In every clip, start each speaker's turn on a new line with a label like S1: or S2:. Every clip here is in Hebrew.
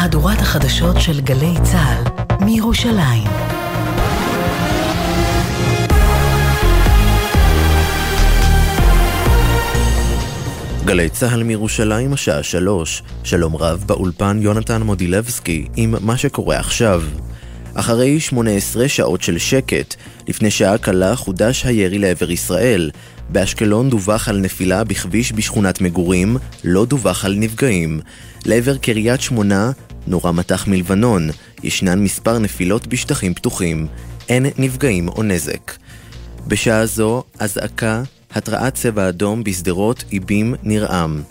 S1: מהדורת החדשות של גלי צה"ל מירושלים.
S2: גלי צה"ל מירושלים השעה שלוש, שלום רב באולפן יונתן מודילבסקי עם מה שקורה עכשיו. אחרי 18 שעות של שקט, לפני שעה קלה חודש הירי לעבר ישראל. באשקלון דווח על נפילה בכביש בשכונת מגורים, לא דווח על נפגעים. לעבר קריית שמונה נורה מטח מלבנון, ישנן מספר נפילות בשטחים פתוחים. אין נפגעים או נזק. בשעה זו, אזעקה, התרעת צבע אדום בשדרות איבים נרעם.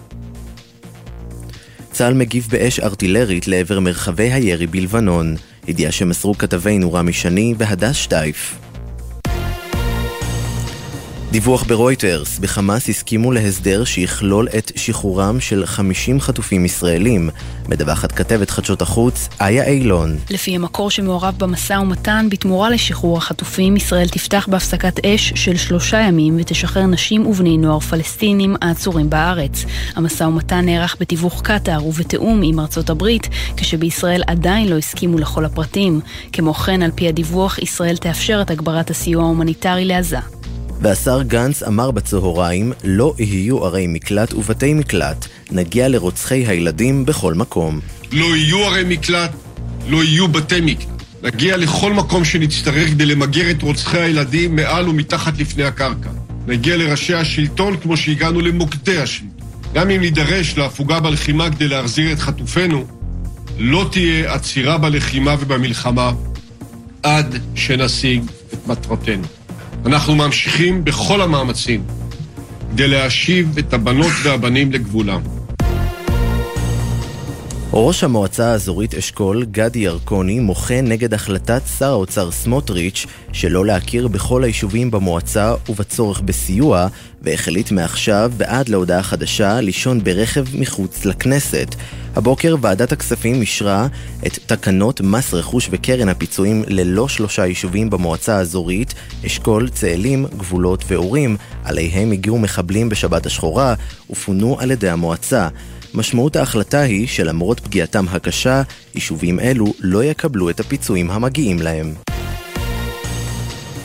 S2: צה"ל מגיב באש ארטילרית לעבר מרחבי הירי בלבנון. ידיעה שמסרו כתבינו רמי שני והדס שטייף. דיווח ברויטרס, בחמאס הסכימו להסדר שיכלול את שחרורם של 50 חטופים ישראלים, מדווחת כתבת חדשות החוץ, איה אילון.
S3: לפי המקור שמעורב במשא ומתן, בתמורה לשחרור החטופים, ישראל תפתח בהפסקת אש של שלושה ימים ותשחרר נשים ובני נוער פלסטינים העצורים בארץ. המשא ומתן נערך בתיווך קטאר ובתיאום עם ארצות הברית, כשבישראל עדיין לא הסכימו לכל הפרטים. כמו כן, על פי הדיווח, ישראל תאפשר את הגברת הסיוע ההומניטרי לעזה.
S2: והשר גנץ אמר בצהריים, לא יהיו ערי מקלט ובתי מקלט, נגיע לרוצחי הילדים בכל מקום.
S4: לא יהיו ערי מקלט, לא יהיו בתי מקלט. נגיע לכל מקום שנצטרך כדי למגר את רוצחי הילדים מעל ומתחת לפני הקרקע. נגיע לראשי השלטון כמו שהגענו למוקדי השלטון. גם אם נידרש להפוגה בלחימה כדי להחזיר את חטופינו, לא תהיה עצירה בלחימה ובמלחמה עד שנשיג את מטרתנו. אנחנו ממשיכים בכל המאמצים כדי להשיב את הבנות והבנים לגבולם.
S2: ראש המועצה האזורית אשכול, גדי ירקוני, מוחה נגד החלטת שר האוצר סמוטריץ' שלא להכיר בכל היישובים במועצה ובצורך בסיוע, והחליט מעכשיו ועד להודעה חדשה לישון ברכב מחוץ לכנסת. הבוקר ועדת הכספים אישרה את תקנות מס רכוש וקרן הפיצויים ללא שלושה יישובים במועצה האזורית, אשכול, צאלים, גבולות ואורים, עליהם הגיעו מחבלים בשבת השחורה ופונו על ידי המועצה. משמעות ההחלטה היא שלמרות פגיעתם הקשה, יישובים אלו לא יקבלו את הפיצויים המגיעים להם.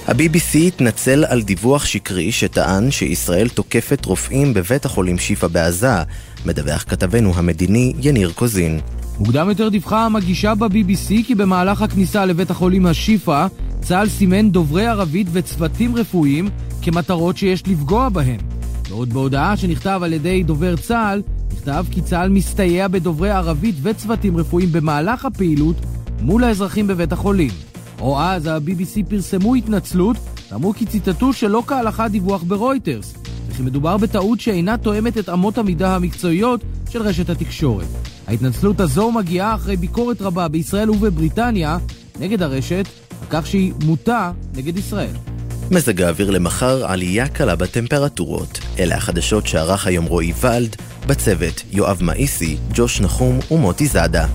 S2: ה-BBC התנצל על דיווח שקרי שטען שישראל תוקפת רופאים בבית החולים שיפא בעזה, מדווח כתבנו המדיני יניר קוזין.
S5: מוקדם יותר דיווחה המגישה ב-BBC כי במהלך הכניסה לבית החולים השיפא, צה"ל סימן דוברי ערבית וצוותים רפואיים כמטרות שיש לפגוע בהם. בעוד בהודעה שנכתב על ידי דובר צה"ל, נכתב כי צה"ל מסתייע בדוברי ערבית וצוותים רפואיים במהלך הפעילות מול האזרחים בבית החולים. או אז ה-BBC פרסמו התנצלות ואמרו כי ציטטו שלא כהלכה דיווח ברויטרס, וכי מדובר בטעות שאינה תואמת את אמות המידה המקצועיות של רשת התקשורת. ההתנצלות הזו מגיעה אחרי ביקורת רבה בישראל ובבריטניה נגד הרשת, על כך שהיא מוטה נגד ישראל.
S2: מזג האוויר למחר עלייה קלה בטמפרטורות. אלה החדשות שערך היום רועי ולד, בצוות יואב מאיסי, ג'וש נחום ומוטי זאדה.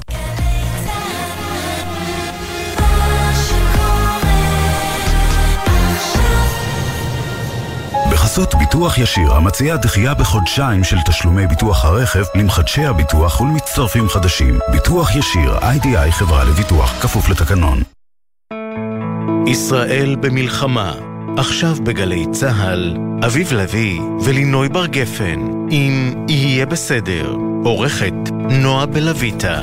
S6: בחסות ביטוח ישיר, המציעה דחייה בחודשיים של תשלומי ביטוח הרכב למחדשי הביטוח ולמצטרפים חדשים. ביטוח ישיר, איי-די-איי חברה לביטוח, כפוף לתקנון.
S7: ישראל במלחמה עכשיו בגלי צה"ל, אביב לביא ולינוי בר גפן, אם יהיה בסדר, עורכת נועה בלויטה.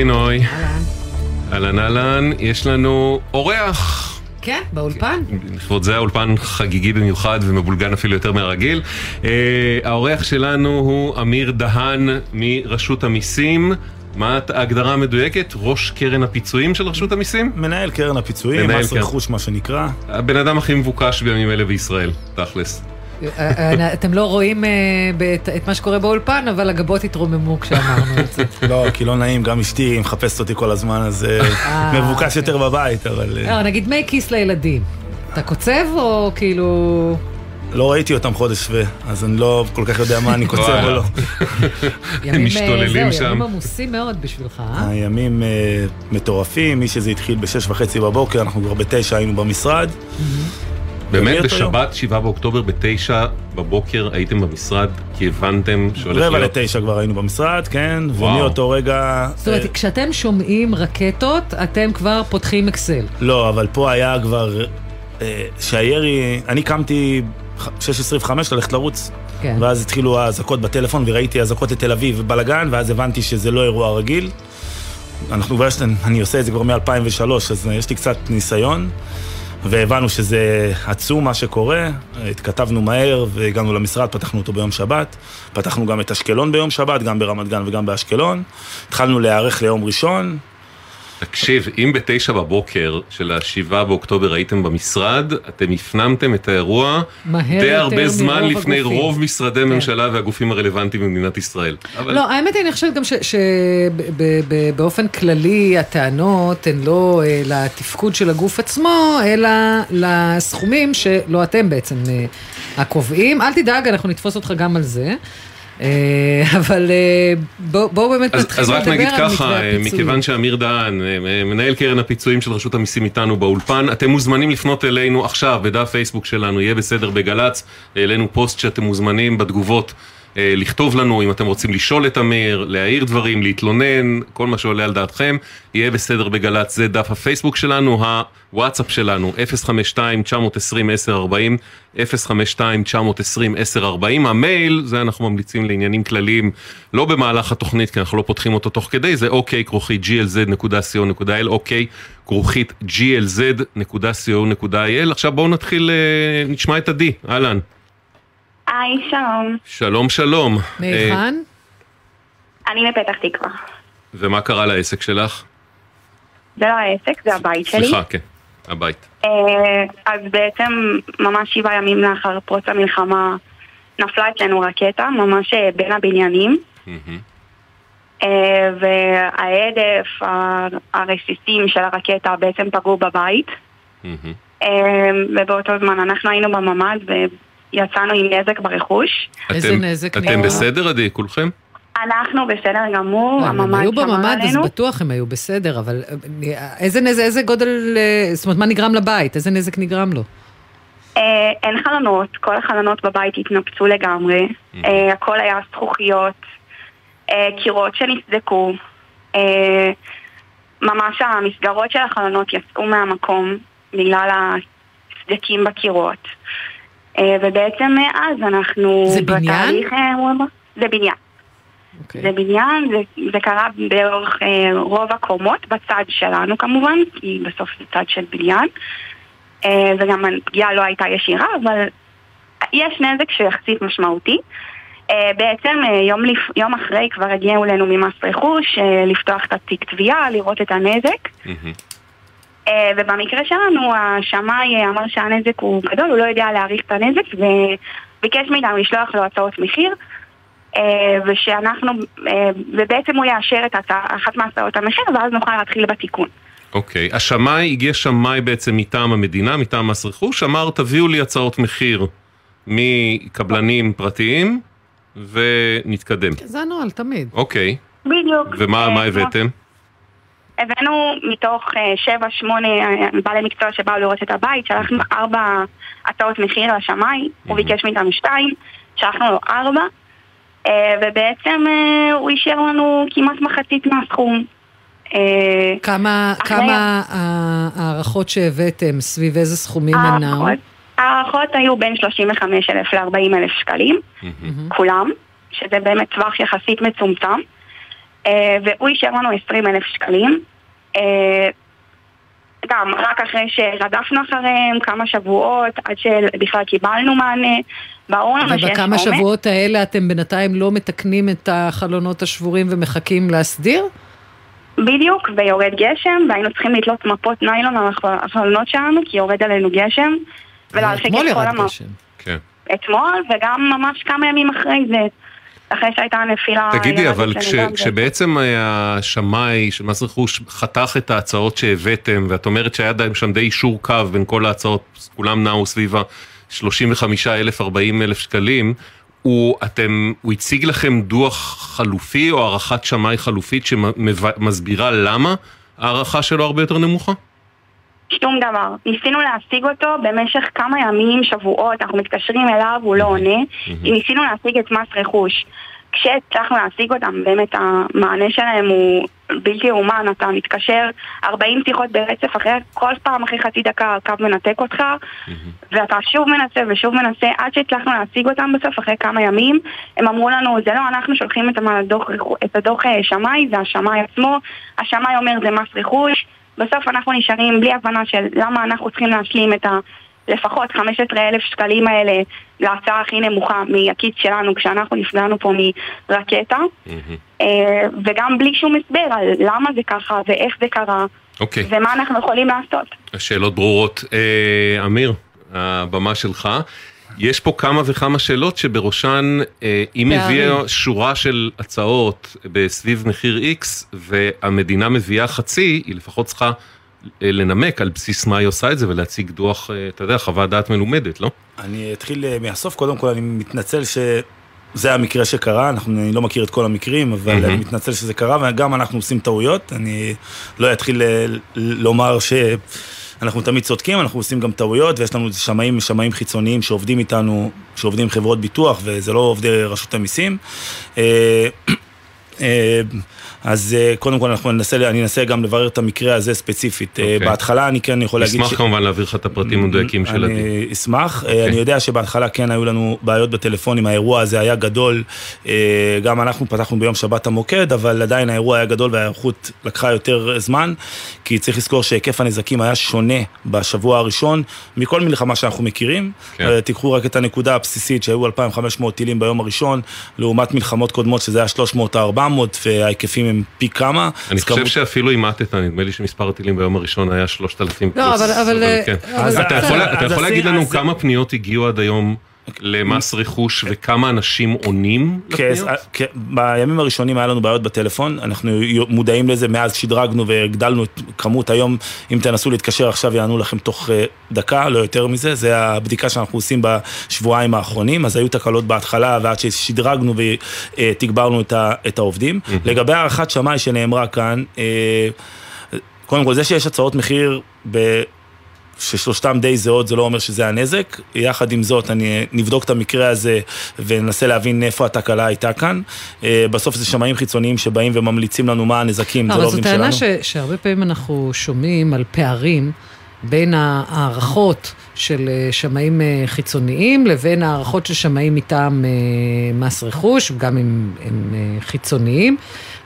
S8: לינוי. אהלן אהלן, יש לנו אורח.
S9: כן, באולפן.
S8: לכבוד זה האולפן חגיגי במיוחד ומבולגן אפילו יותר מהרגיל. אה, האורח שלנו הוא אמיר דהן מרשות המיסים. מה ההגדרה המדויקת? ראש קרן הפיצויים של רשות המיסים?
S10: מנהל קרן הפיצויים, מס. רכוש מה שנקרא.
S8: הבן אדם הכי מבוקש בימים אלה בישראל, תכלס.
S9: אה, אתם לא רואים אה, את- מה שקורה באולפן, אבל הגבות התרוממו כשאמרנו את זה.
S10: לא, כי לא נעים, גם אשתי מחפשת אותי כל הזמן, אז אה,
S9: אה.
S10: מבוקש יותר בבית, אבל... אה,
S9: לא, נגיד דמי כיס לילדים. אתה קוצב או כאילו...
S10: לא ראיתי אותם חודש ו... אז אני לא כל כך יודע מה אני קוצר או. לא.
S9: ימים, אה,
S8: משתוללים
S9: זהו,
S8: שם.
S9: ימים עמוסים מאוד בשבילך, אה?
S10: הימים אה, מטורפים, מי שזה התחיל בשש וחצי בבוקר, אנחנו כבר בתשע היינו במשרד.
S8: באמת בשבת, 7 באוקטובר, בתשע בבוקר הייתם במשרד, כי הבנתם שהולך
S10: רבע
S8: להיות...
S10: לתשע כבר היינו במשרד, כן. ומאותו רגע...
S9: זאת אומרת,
S10: אה,
S9: כשאתם שומעים רקטות, אתם כבר פותחים אקסל.
S10: לא, אבל פה היה כבר... אה, שהירי... אני קמתי 6.25 ללכת לרוץ.
S9: כן.
S10: ואז התחילו האזעקות בטלפון, וראיתי אזעקות לתל אביב ובלאגן, ואז הבנתי שזה לא אירוע רגיל. אנחנו כבר, יש- אני עושה את זה כבר מ-2003, אז יש לי קצת ניסיון, והבנו שזה עצום מה שקורה. התכתבנו מהר והגענו למשרד, פתחנו אותו ביום שבת. פתחנו גם את אשקלון ביום שבת, גם ברמת גן וגם באשקלון. התחלנו להיערך ליום ראשון.
S8: תקשיב, אם בתשע בבוקר של השבעה באוקטובר הייתם במשרד, אתם הפנמתם את האירוע די הרבה זמן לפני
S9: הגופים.
S8: רוב משרדי ממשלה והגופים הרלוונטיים במדינת ישראל. אבל
S9: לא, האמת היא, אני חושבת גם שבאופן כללי הטענות הן לא אה, לתפקוד של הגוף עצמו, אלא לסכומים שלא אתם בעצם אה, הקובעים. אל תדאג, אנחנו נתפוס אותך גם על זה. אה, אבל אה, בואו בוא באמת
S8: אז,
S9: נתחיל
S8: אז רק
S9: לדבר
S8: נגיד
S9: על
S8: ככה,
S9: מתווה
S8: אה,
S9: הפיצויים.
S8: מכיוון שאמיר דהן, מנהל קרן הפיצויים של רשות המיסים איתנו באולפן, אתם מוזמנים לפנות אלינו עכשיו בדף פייסבוק שלנו, יהיה בסדר בגל"צ, העלינו פוסט שאתם מוזמנים בתגובות לכתוב לנו אם אתם רוצים לשאול את אמיר, להעיר דברים, להתלונן, כל מה שעולה על דעתכם, יהיה בסדר בגל"צ, זה דף הפייסבוק שלנו, הוואטסאפ שלנו, 052-920-1040, 052-920-1040, המייל, זה אנחנו ממליצים לעניינים כלליים, לא במהלך התוכנית, כי אנחנו לא פותחים אותו תוך כדי, זה אוקיי כרוכית glz.co.il, אוקיי כרוכית glz.co.il. עכשיו בואו נתחיל, אה, נשמע את עדי, אהלן.
S11: היי, שלום.
S8: שלום שלום. אה,
S9: מהיכן?
S11: אני מפתח תקווה.
S8: ומה קרה לעסק שלך?
S11: זה לא העסק, זה הבית שלי.
S8: סליחה, כן, הבית.
S11: אה, אז בעצם ממש שבעה ימים לאחר פרוץ המלחמה נפלה אצלנו רקטה, ממש אה, בין הבניינים. אה, וההדף, הרסיסים של הרקטה בעצם פגעו בבית. אה, ובאותו זמן אנחנו היינו בממ"ד ויצאנו עם נזק ברכוש.
S9: איזה
S8: אתם-
S9: נזק
S8: אתם
S9: נגרם?
S8: בסדר, עדי, כולכם?
S11: אנחנו בסדר גמור,
S9: לא, אם הם
S11: הממ"ד
S9: היו
S11: שמר
S9: בממ"ד, אז
S11: עלינו.
S9: בטוח הם היו בסדר, אבל אה, איזה נזק, איזה גודל, אה, זאת אומרת, מה נגרם לבית? איזה נזק נגרם לו?
S11: אה, אין חלונות, כל החלונות בבית התנפצו לגמרי, אה, הכל היה זכוכיות, קירות שנסדקו, ממש המסגרות של החלונות יצאו מהמקום בגלל הסדקים בקירות. אה, ובעצם מאז אנחנו...
S9: זה בניין?
S11: בתהליך, אה, זה בניין.
S9: אוקיי.
S11: זה בניין, זה, זה קרה באורך אה, רוב הקומות, בצד שלנו כמובן, כי בסוף זה צד של בניין. אה, וגם הפגיעה לא הייתה ישירה, אבל יש נזק שהוא יחסית משמעותי. אה, בעצם אה, יום, לפ... יום אחרי כבר הגיעו אלינו ממס רכוש אה, לפתוח את התיק תביעה, לראות את הנזק.
S8: מהמם.
S11: אה, ובמקרה שלנו השמאי אמר שהנזק הוא גדול, הוא לא יודע להעריך את הנזק וביקש מאיתנו לשלוח לו הצעות מחיר אה, ושאנחנו, אה, ובעצם הוא יאשר את הצע, אחת מהצעות המחיר ואז נוכל להתחיל בתיקון.
S8: אוקיי, השמאי, הגיע שמאי בעצם מטעם המדינה, מטעם מס רכוש, אמר תביאו לי הצעות מחיר מקבלנים פרטיים ונתקדם.
S9: זה הנוהל, תמיד.
S8: אוקיי,
S11: בדיוק.
S8: ומה
S11: אה,
S8: מה הבאתם?
S11: הבאנו מתוך אה, שבע, שמונה אה, בעלי מקצוע שבאו לראות את הבית, שלחנו ארבע הצעות מחיר לשמאי, הוא ביקש מאיתנו שתיים, שלחנו לו ארבע, אה, ובעצם אה, הוא אישר לנו כמעט מחצית מהסכום. אה,
S9: כמה, כמה ההערכות שהבאתם, סביב איזה סכומים הם נעו?
S11: ההערכות- ההערכות היו בין 35,000 ל-40,000 שקלים, כולם, שזה באמת טווח יחסית מצומצם, אה, והוא אישר לנו 20,000 שקלים. אה, גם רק אחרי שרדפנו אחריהם כמה שבועות, עד שבכלל קיבלנו מענה, ברור לנו שיש
S9: ובכמה
S11: עומס.
S9: שבועות האלה אתם בינתיים לא מתקנים את החלונות השבורים ומחכים להסדיר?
S11: בדיוק, ויורד גשם, והיינו צריכים לתלות מפות ניילון על החל- החלונות שלנו, כי יורד עלינו גשם, ולהרחיק
S9: אתמול
S11: את כל
S9: ירד
S11: המפות.
S9: גשם.
S8: כן.
S11: אתמול, וגם ממש כמה ימים אחרי זה, אחרי שהייתה הנפילה...
S8: תגידי, אבל כש-. כשבעצם השמאי של מס רכוש חתך את ההצעות שהבאתם, ואת אומרת שהיה שם די אישור קו בין כל ההצעות, כולם נעו סביב 35 אלף, 40 אלף שקלים, הוא, אתם, הוא הציג לכם דוח חלופי או הערכת שמאי חלופית שמסבירה למה ההערכה שלו הרבה יותר נמוכה?
S11: שום דבר. ניסינו להשיג אותו במשך כמה ימים, שבועות, אנחנו מתקשרים אליו, הוא לא עונה. ניסינו להשיג את מס רכוש. כשהצלחנו להשיג אותם, באמת המענה שלהם הוא בלתי יאומן, אתה מתקשר 40 שיחות ברצף, אחרי, כל פעם אחרי חצי דקה הקו מנתק אותך, ואתה שוב מנסה ושוב מנסה, עד שהצלחנו להשיג אותם בסוף, אחרי כמה ימים, הם אמרו לנו, זה לא אנחנו שולחים את הדוח, את הדוח אה, שמאי, זה השמאי עצמו, השמאי אומר זה מס רכוש, בסוף אנחנו נשארים בלי הבנה של למה אנחנו צריכים להשלים את ה... לפחות 15 אלף שקלים האלה להצעה הכי נמוכה מהכיס שלנו כשאנחנו נפגענו פה מרקטה אה, וגם בלי שום הסבר על למה זה ככה ואיך זה קרה
S8: אוקיי.
S11: ומה אנחנו יכולים לעשות.
S8: השאלות ברורות. אה, אמיר, הבמה שלך. יש פה כמה וכמה שאלות שבראשן, אה, אם הביאה שורה של הצעות בסביב מחיר X והמדינה מביאה חצי, היא לפחות צריכה אה, לנמק על בסיס מה היא עושה את זה ולהציג דוח, אה, אתה יודע, חוות דעת מלומדת, לא?
S10: אני אתחיל מהסוף, קודם כל אני מתנצל שזה המקרה שקרה, אנחנו, אני לא מכיר את כל המקרים, אבל mm-hmm. אני מתנצל שזה קרה, וגם אנחנו עושים טעויות, אני לא אתחיל לומר ש... אנחנו תמיד צודקים, אנחנו עושים גם טעויות, ויש לנו שמאים, שמאים חיצוניים שעובדים איתנו, שעובדים עם חברות ביטוח, וזה לא עובדי רשות המיסים. אז אה, קודם כל אנחנו ננסה, אני אנסה גם לברר את המקרה הזה ספציפית. Okay. אה, אוקיי. בהתחלה אני כן יכול להגיד...
S8: אשמח ש... כמובן להעביר לך את הפרטים המדויקים של הדין.
S10: אני אשמח. Okay. אה, אוקיי. אני יודע שבהתחלה כן היו לנו בעיות בטלפונים, האירוע הזה היה גדול. גם אנחנו פתחנו ביום שבת המוקד, אבל עדיין האירוע היה גדול וההיערכות לקחה יותר זמן, כי צריך לזכור שהיקף הנזקים היה שונה בשבוע הראשון מכל מלחמה שאנחנו מכירים. Okay. כן. תיקחו רק את הנקודה הבסיסית שהיו 2,500 טילים ביום הראשון, לעומת מלחמות קודמות שזה היה 300 400 וההיקפים הם פי כמה.
S8: אני חושב כמות... שאפילו אימטת, נדמה לי שמספר הטילים ביום הראשון היה 3,000
S9: לא, פלוס. לא, אבל... אבל,
S8: כן. אבל אתה יכול, אתה יכול להגיד לנו כמה פניות הגיעו עד היום? למס רכוש וכמה אנשים עונים לפניות?
S10: כן, בימים הראשונים היה לנו בעיות בטלפון, אנחנו מודעים לזה, מאז שדרגנו והגדלנו את כמות היום, אם תנסו להתקשר עכשיו יענו לכם תוך אה, דקה, לא יותר מזה, זה הבדיקה שאנחנו עושים בשבועיים האחרונים, אז היו תקלות בהתחלה ועד ששדרגנו ותגברנו את העובדים. לגבי הערכת שמאי שנאמרה כאן, אה, קודם כל זה שיש הצעות מחיר ב... ששלושתם די זהות זה לא אומר שזה הנזק. יחד עם זאת, אני נבדוק את המקרה הזה וננסה להבין איפה התקלה הייתה כאן. אה, בסוף זה שמאים חיצוניים שבאים וממליצים לנו מה הנזקים, זה לא עובדים שלנו.
S9: אבל זו טענה שהרבה פעמים אנחנו שומעים על פערים בין ההערכות של אה, שמאים אה, חיצוניים לבין הערכות של שמאים מטעם מס רכוש, גם אם הם חיצוניים.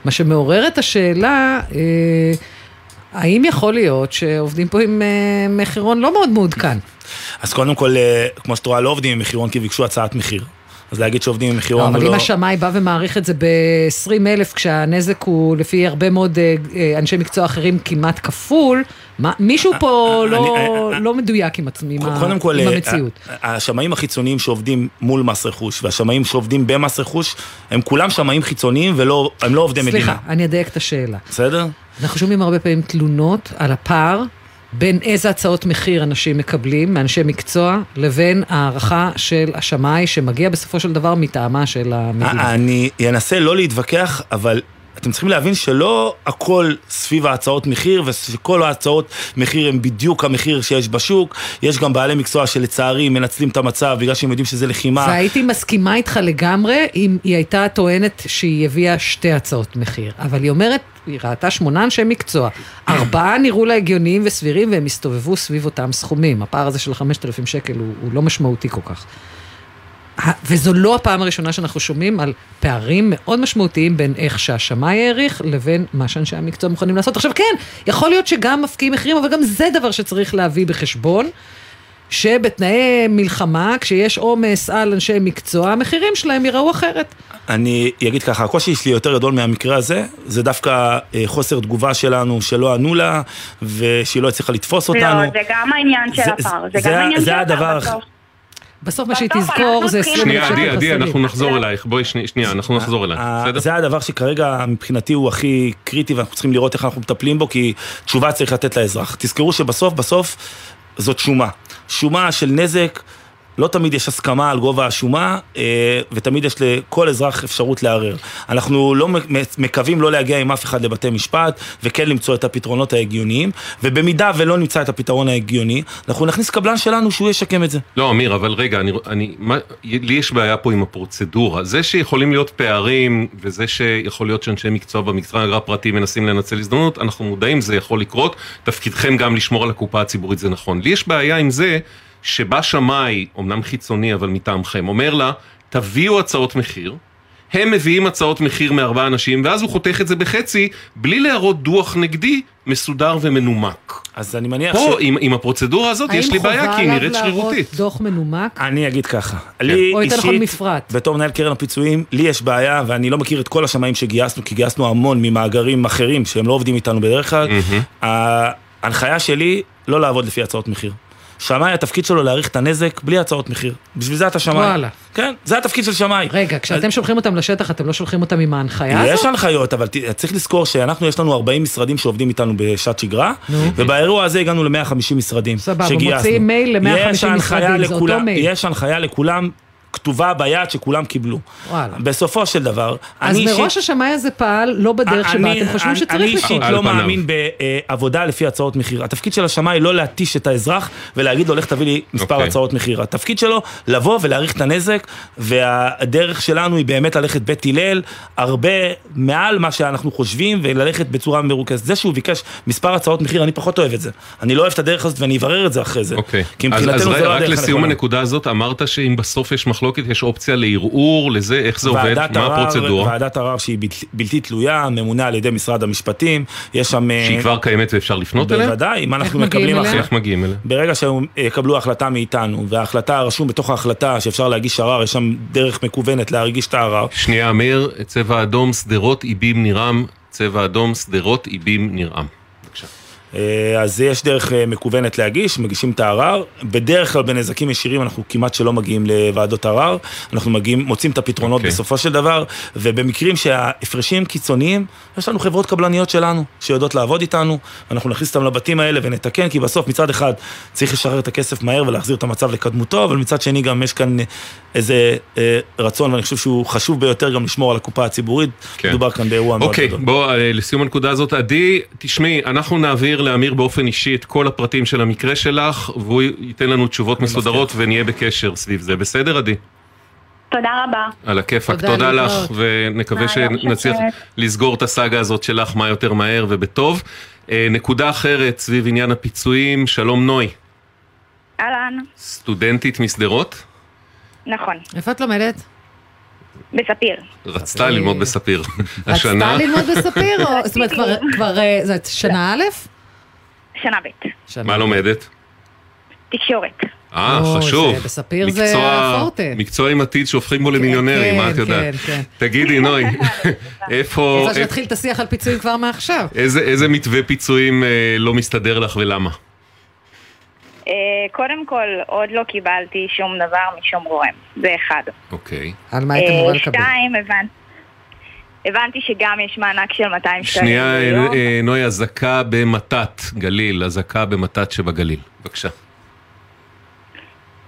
S9: מה שמעורר את השאלה... האם יכול להיות שעובדים פה עם אה, מחירון לא מאוד מעודכן?
S10: אז קודם כל, אה, כמו שאת רואה, לא עובדים עם מחירון כי ביקשו הצעת מחיר. אז להגיד שעובדים עם מחירון
S9: לא,
S10: אבל
S9: אם לא- השמאי בא ומעריך את זה ב-20 אלף, כשהנזק הוא לפי הרבה מאוד אה, אנשי מקצוע אחרים כמעט כפול, מה, מישהו פה לא, לא מדויק עם, עצמי, עם,
S10: כל,
S9: עם המציאות.
S10: השמאים החיצוניים שעובדים מול מס רכוש, והשמאים שעובדים במס רכוש, הם כולם שמאים חיצוניים והם לא עובדי
S9: סליחה,
S10: מדינה.
S9: סליחה, אני אדייק את השאלה.
S10: בסדר?
S9: אנחנו שומעים הרבה פעמים תלונות על הפער בין איזה הצעות מחיר אנשים מקבלים מאנשי מקצוע, לבין הערכה של השמאי שמגיע בסופו של דבר מטעמה של המדינה.
S10: אני אנסה לא להתווכח, אבל אתם צריכים להבין שלא הכל סביב ההצעות מחיר, ושכל ההצעות מחיר הם בדיוק המחיר שיש בשוק. יש גם בעלי מקצוע שלצערי מנצלים את המצב בגלל שהם יודעים שזה לחימה.
S9: והייתי מסכימה איתך לגמרי אם היא הייתה טוענת שהיא הביאה שתי הצעות מחיר. אבל היא אומרת, היא ראתה שמונה אנשי מקצוע. ארבעה נראו לה הגיוניים וסבירים והם הסתובבו סביב אותם סכומים. הפער הזה של 5,000 שקל הוא, הוא לא משמעותי כל כך. וזו לא הפעם הראשונה שאנחנו שומעים על פערים מאוד משמעותיים בין איך שהשמאי העריך לבין מה שאנשי המקצוע מוכנים לעשות. עכשיו כן, יכול להיות שגם מפקיעים מחירים, אבל גם זה דבר שצריך להביא בחשבון. שבתנאי מלחמה, כשיש עומס על אנשי מקצוע, המחירים שלהם ייראו אחרת.
S10: אני אגיד ככה, הקושי שלי יותר גדול מהמקרה הזה, זה דווקא אה, חוסר תגובה שלנו שלא ענו לה, ושהיא לא הצליחה לתפוס לא, אותנו.
S11: לא, זה גם העניין של הפער, זה, זה גם העניין של הפער.
S9: בסוף מה שהיא תזכור זה 20
S8: שנייה, עדי, עדי, אנחנו נחזור אלייך. בואי, שנייה, אנחנו נחזור אלייך, בסדר?
S10: זה הדבר שכרגע מבחינתי הוא הכי קריטי, ואנחנו צריכים לראות איך אנחנו מטפלים בו, כי תשובה צריך לתת לאזרח. תזכרו שבסוף, בסוף, זאת שומה. שומה של נזק. לא תמיד יש הסכמה על גובה השומה, אה, ותמיד יש לכל אזרח אפשרות לערער. אנחנו לא מקווים לא להגיע עם אף אחד לבתי משפט, וכן למצוא את הפתרונות ההגיוניים, ובמידה ולא נמצא את הפתרון ההגיוני, אנחנו נכניס קבלן שלנו שהוא ישקם את זה.
S8: לא, אמיר, אבל רגע, אני, אני, מה, לי יש בעיה פה עם הפרוצדורה. זה שיכולים להיות פערים, וזה שיכול להיות שאנשי מקצוע במקצוע הפרטי מנסים לנצל הזדמנות, אנחנו מודעים, זה יכול לקרות. תפקידכם גם לשמור על הקופה הציבורית, זה נכון. לי יש בעיה עם זה שבא שמאי, אמנם חיצוני אבל מטעמכם, אומר לה, תביאו הצעות מחיר, הם מביאים הצעות מחיר מארבעה אנשים, ואז הוא חותך את זה בחצי, בלי להראות דוח נגדי מסודר ומנומק.
S10: אז אני מניח
S8: פה, ש... פה, עם, עם הפרוצדורה הזאת, יש לי בעיה, כי היא נראית שרירותית.
S9: האם חובה עליו להראות דוח מנומק?
S10: אני אגיד ככה.
S9: כן. לי או יותר נכון מפרט.
S10: בתור מנהל קרן הפיצויים, לי יש בעיה, ואני לא מכיר את כל השמאים שגייסנו, כי גייסנו המון ממאגרים אחרים, שהם לא עובדים איתנו בדרך כלל. Mm-hmm. ההנחיה שלי, לא לעבוד לפי הצעות מחיר. שמאי, התפקיד שלו להעריך את הנזק בלי הצעות מחיר. בשביל זה אתה שמאי.
S9: וואלה.
S10: כן, זה התפקיד של שמאי.
S9: רגע, כשאתם אז... שולחים אותם לשטח, אתם לא שולחים אותם עם ההנחיה
S10: הזאת? יש הנחיות, אבל צריך לזכור שאנחנו, יש לנו 40 משרדים שעובדים איתנו בשעת שגרה, ובאירוע הזה הגענו ל-150 משרדים.
S9: סבבה, מוציאים מייל ל-150 משרדים, זה אותו מייל.
S10: יש הנחיה לכולם כתובה ביד שכולם קיבלו.
S9: וואלה.
S10: בסופו של דבר,
S9: אז מראש. השמאי הזה פעל לא בדרך שבה אתם חושבים שצריך
S10: לפעול. אני אישית לא מאמין בעבודה לפי הצעות מחיר. התפקיד של השמאי לא להתיש את האזרח ולהגיד לו, לך תביא לי מספר okay. אוקיי. הצעות מחיר. התפקיד שלו לבוא ולהעריך את הנזק, והדרך שלנו היא באמת ללכת בית הלל, הרבה מעל מה שאנחנו חושבים, וללכת בצורה מרוכזת. זה שהוא ביקש מספר הצעות מחיר, אני פחות אוהב את זה. אני לא אוהב את הדרך הזאת ואני אברר את זה אחרי זה.
S8: אוקיי. Okay. כי מבחינתנו זה לא הדרך הנכונה. אז רק לסיום הנקודה הזאת, אמרת שאם בסוף יש מחלוקת, יש אופציה לערעור, לזה, איך זה עובד, מה הפרוצדורה?
S10: ועדת ערר שהיא בלתי תלויה, ממונה על ידי משרד המשפטים, יש שם...
S8: שהיא כבר קיימת ואפשר לפנות אליה?
S10: בוודאי, אם אנחנו מקבלים...
S8: אחרי... איך מגיעים אליה?
S10: ברגע שהם יקבלו החלטה מאיתנו, וההחלטה רשום בתוך ההחלטה שאפשר להגיש ערר, יש שם דרך מקוונת להרגיש את הערר.
S8: שנייה, אמיר, צבע אדום, שדרות, איבים, נירם, צבע אדום, שדרות, איבים, נירם.
S10: אה, אז יש דרך אה, מקוונת להגיש, מגישים את הערר. בדרך כלל בנזקים ישירים אנחנו כמעט שלא מגיעים לוועדות ערר, אנחנו מגיעים, מוצאים את הפתרונות okay. אוקיי. בסופו של דבר, ובמקרים שההפרשים קיצוניים, יש לנו חברות קבלניות שלנו, שיודעות לעבוד איתנו, אנחנו נכניס אותם לבתים האלה ונתקן, כי בסוף מצד אחד צריך לשחרר את הכסף מהר ולהחזיר את המצב לקדמותו, אבל מצד שני גם יש כאן איזה אה, רצון, ואני חושב שהוא חשוב ביותר גם לשמור על הקופה הציבורית. כן. מדובר כאן באירוע okay, מאוד
S8: אוקיי, גדול. אוקיי, בוא, אה, לסיום הנקודה הזאת, עדי, תשמעי, אנחנו נעביר לאמיר באופן אישי את כל הפרטים של המקרה שלך, והוא ייתן לנו תשובות מסודרות. ונהיה בקשר סביב זה. בסדר, עדי?
S12: תודה רבה.
S8: על הכיפאק, תודה, תודה לך, ונקווה שנצליח לסגור את הסאגה הזאת שלך מה יותר מהר ובטוב. אה, נקודה אחרת סביב עניין הפיצויים, שלום נוי.
S12: אהלן.
S8: סטודנטית משדרות?
S12: נכון.
S9: איפה את לומדת?
S12: בספיר.
S8: רצתה ללמוד בספיר.
S9: השנה... רצתה ללמוד בספיר? זאת אומרת, כבר... אה, זאת שנה א'?
S12: שנה ב'.
S8: מה לומדת?
S12: תקשורת.
S8: אה, חשוב.
S9: בספיר זה הפורטה.
S8: מקצוע עם עתיד שהופכים בו למילונרים, מה את יודעת? כן, כן. תגידי, נוי, איפה...
S9: רוצה שנתחיל את השיח על פיצויים כבר מעכשיו.
S8: איזה מתווה פיצויים אה, לא מסתדר לך ולמה?
S12: אה, קודם כל, עוד לא קיבלתי שום דבר משום גורם, זה אחד.
S8: אוקיי.
S9: על מה היית אמורה לקבל?
S12: שתיים, הבנתי. הבנתי שגם יש מענק של 200 שקלים.
S8: שנייה, אה, נוי, אזעקה במתת גליל, אזעקה במתת שבגליל. בבקשה.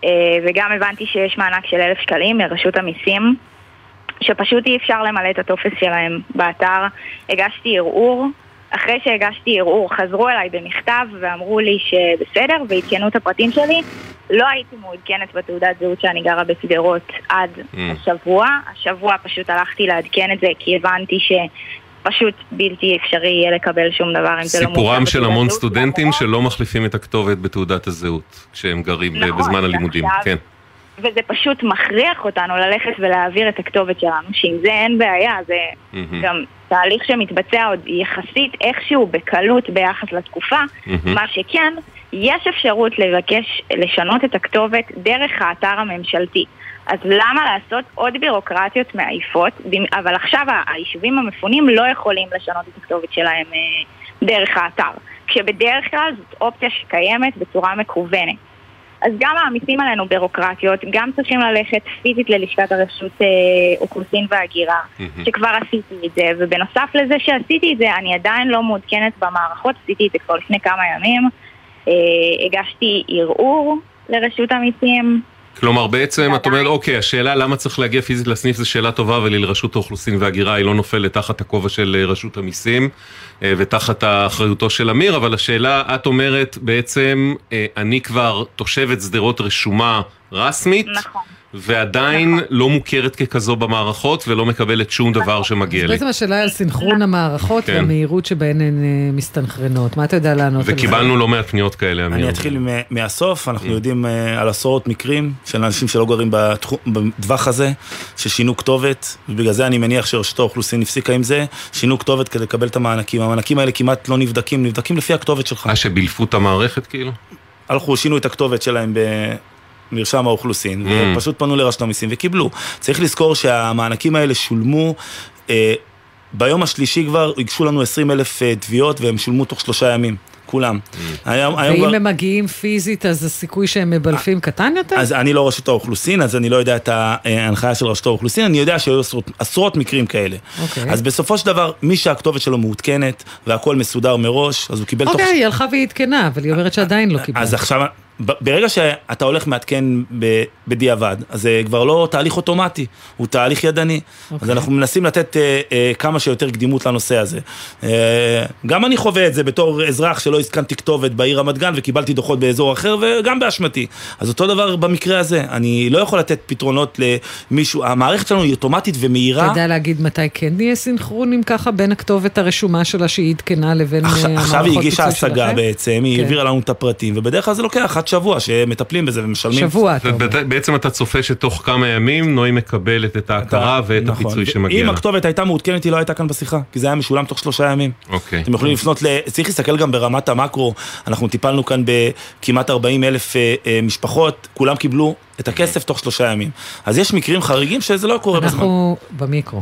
S12: אה, וגם הבנתי שיש מענק של 1,000 שקלים מרשות המיסים, שפשוט אי אפשר למלא את הטופס שלהם באתר. הגשתי ערעור, אחרי שהגשתי ערעור חזרו אליי במכתב ואמרו לי שבסדר ועדכנו את הפרטים שלי. לא הייתי מעודכנת בתעודת זהות שאני גרה בשדרות עד mm. השבוע. השבוע פשוט הלכתי לעדכן את זה כי הבנתי שפשוט בלתי אפשרי יהיה לקבל שום דבר אם זה לא
S8: מוכר. סיפורם של המון סטודנטים שלא מחליפים את הכתובת בתעודת הזהות כשהם גרים נכון, בזמן הלימודים. עכשיו, כן.
S12: וזה פשוט מכריח אותנו ללכת ולהעביר את הכתובת שלנו, שעם זה אין בעיה, זה mm-hmm. גם תהליך שמתבצע עוד יחסית איכשהו בקלות ביחס לתקופה, mm-hmm. מה שכן, יש אפשרות לבקש לשנות את הכתובת דרך האתר הממשלתי. אז למה לעשות עוד בירוקרטיות מעייפות, אבל עכשיו היישובים המפונים לא יכולים לשנות את הכתובת שלהם אה, דרך האתר, כשבדרך כלל זאת אופציה שקיימת בצורה מקוונת. אז גם מעמיסים עלינו בירוקרטיות, גם צריכים ללכת פיזית ללשכת הרשות אה, אוכלוסין והגירה, mm-hmm. שכבר עשיתי את זה, ובנוסף לזה שעשיתי את זה, אני עדיין לא מעודכנת במערכות, עשיתי את זה כבר לפני כמה ימים, הגשתי ערעור לרשות המיסים,
S8: כלומר בעצם את אומרת אוקיי השאלה למה צריך להגיע פיזית לסניף זו שאלה טובה אבל היא לרשות האוכלוסין וההגירה היא לא נופלת תחת הכובע של אה, רשות המיסים אה, ותחת אחריותו של אמיר אבל השאלה את אומרת בעצם אה, אני כבר תושבת שדרות רשומה רשמית.
S11: נכון.
S8: ועדיין לא מוכרת ככזו במערכות ולא מקבלת שום דבר שמגיע לי.
S9: בעצם השאלה היא על סנכרון המערכות
S8: כן.
S9: והמהירות שבהן הן אה, מסתנכרנות. מה אתה יודע לענות על זה?
S8: וקיבלנו לא מעט פניות כאלה אמיר.
S10: אני אתחיל מהסוף, אנחנו
S8: כן.
S10: יודעים אה, על עשרות מקרים של אנשים שלא גרים בטווח הזה, ששינו כתובת, ובגלל זה אני מניח שרשות האוכלוסין הפסיקה עם זה, שינו כתובת כדי לקבל את המענקים. המענקים האלה כמעט לא נבדקים, נבדקים לפי הכתובת שלך.
S8: אה שבילפו את המערכת כאילו?
S10: הלכו, שינו את הכתובת שלהם במרשם האוכלוסין,
S8: Mm.
S10: ופשוט פנו לרשות המיסים וקיבלו. צריך לזכור שהמענקים האלה שולמו, אה, ביום השלישי כבר הגשו לנו 20 אלף אה, תביעות, והם שולמו תוך שלושה ימים, כולם. היום, היום
S9: ואם
S10: כבר...
S9: הם מגיעים פיזית, אז הסיכוי שהם מבלפים קטן יותר?
S10: אז אני לא רשות האוכלוסין, אז אני לא יודע את ההנחיה של רשות האוכלוסין, אני יודע שהיו עשרות, עשרות מקרים כאלה.
S9: אוקיי.
S10: אז בסופו של דבר, מי שהכתובת שלו מעודכנת, והכל מסודר מראש, אז הוא קיבל תוך...
S9: אוקיי, היא הלכה והיא עדכנה, אבל היא אומרת שעדיין לא קיבלה.
S10: אז עכשיו, ברגע שאתה הולך מעדכן ב- בדיעבד, אז זה כבר לא תהליך אוטומטי, הוא תהליך ידני. אז
S9: אוקיי.
S10: אנחנו מנסים לתת אה, אה, כמה שיותר קדימות לנושא הזה. אה, גם אני חווה את זה בתור אזרח שלא הסכמתי כתובת בעיר רמת גן וקיבלתי דוחות באזור אחר, וגם באשמתי. אז אותו דבר במקרה הזה, אני לא יכול לתת פתרונות למישהו, המערכת שלנו היא אוטומטית ומהירה.
S9: אתה יודע להגיד מתי כן יהיה סינכרון, אם ככה, בין הכתובת הרשומה שלה שהיא עדכנה לבין אה,
S10: עכשיו,
S9: המערכות
S10: עכשיו היא הגישה השגה? בעצם, היא
S9: כן.
S10: העבירה לנו את הפרטים, ובדרך כלל זה לוקח עד שבוע שמטפלים בזה ומשלמים.
S9: שבוע, אתה אומר.
S8: בעצם אתה צופה שתוך כמה ימים נוי מקבלת את ההכרה ואת
S10: נכון.
S8: הפיצוי שמגיע
S10: אם. הכתובת הייתה מעודכנת, היא לא הייתה כאן בשיחה, כי זה היה משולם תוך שלושה ימים.
S8: אוקיי.
S10: אתם יכולים לפנות ל... צריך להסתכל גם ברמת המקרו, אנחנו טיפלנו כאן בכמעט 40 אלף אה, אה, משפחות, כולם קיבלו את הכסף תוך שלושה ימים. אז יש מקרים חריגים שזה לא קורה בזמן.
S9: אנחנו במיקרו.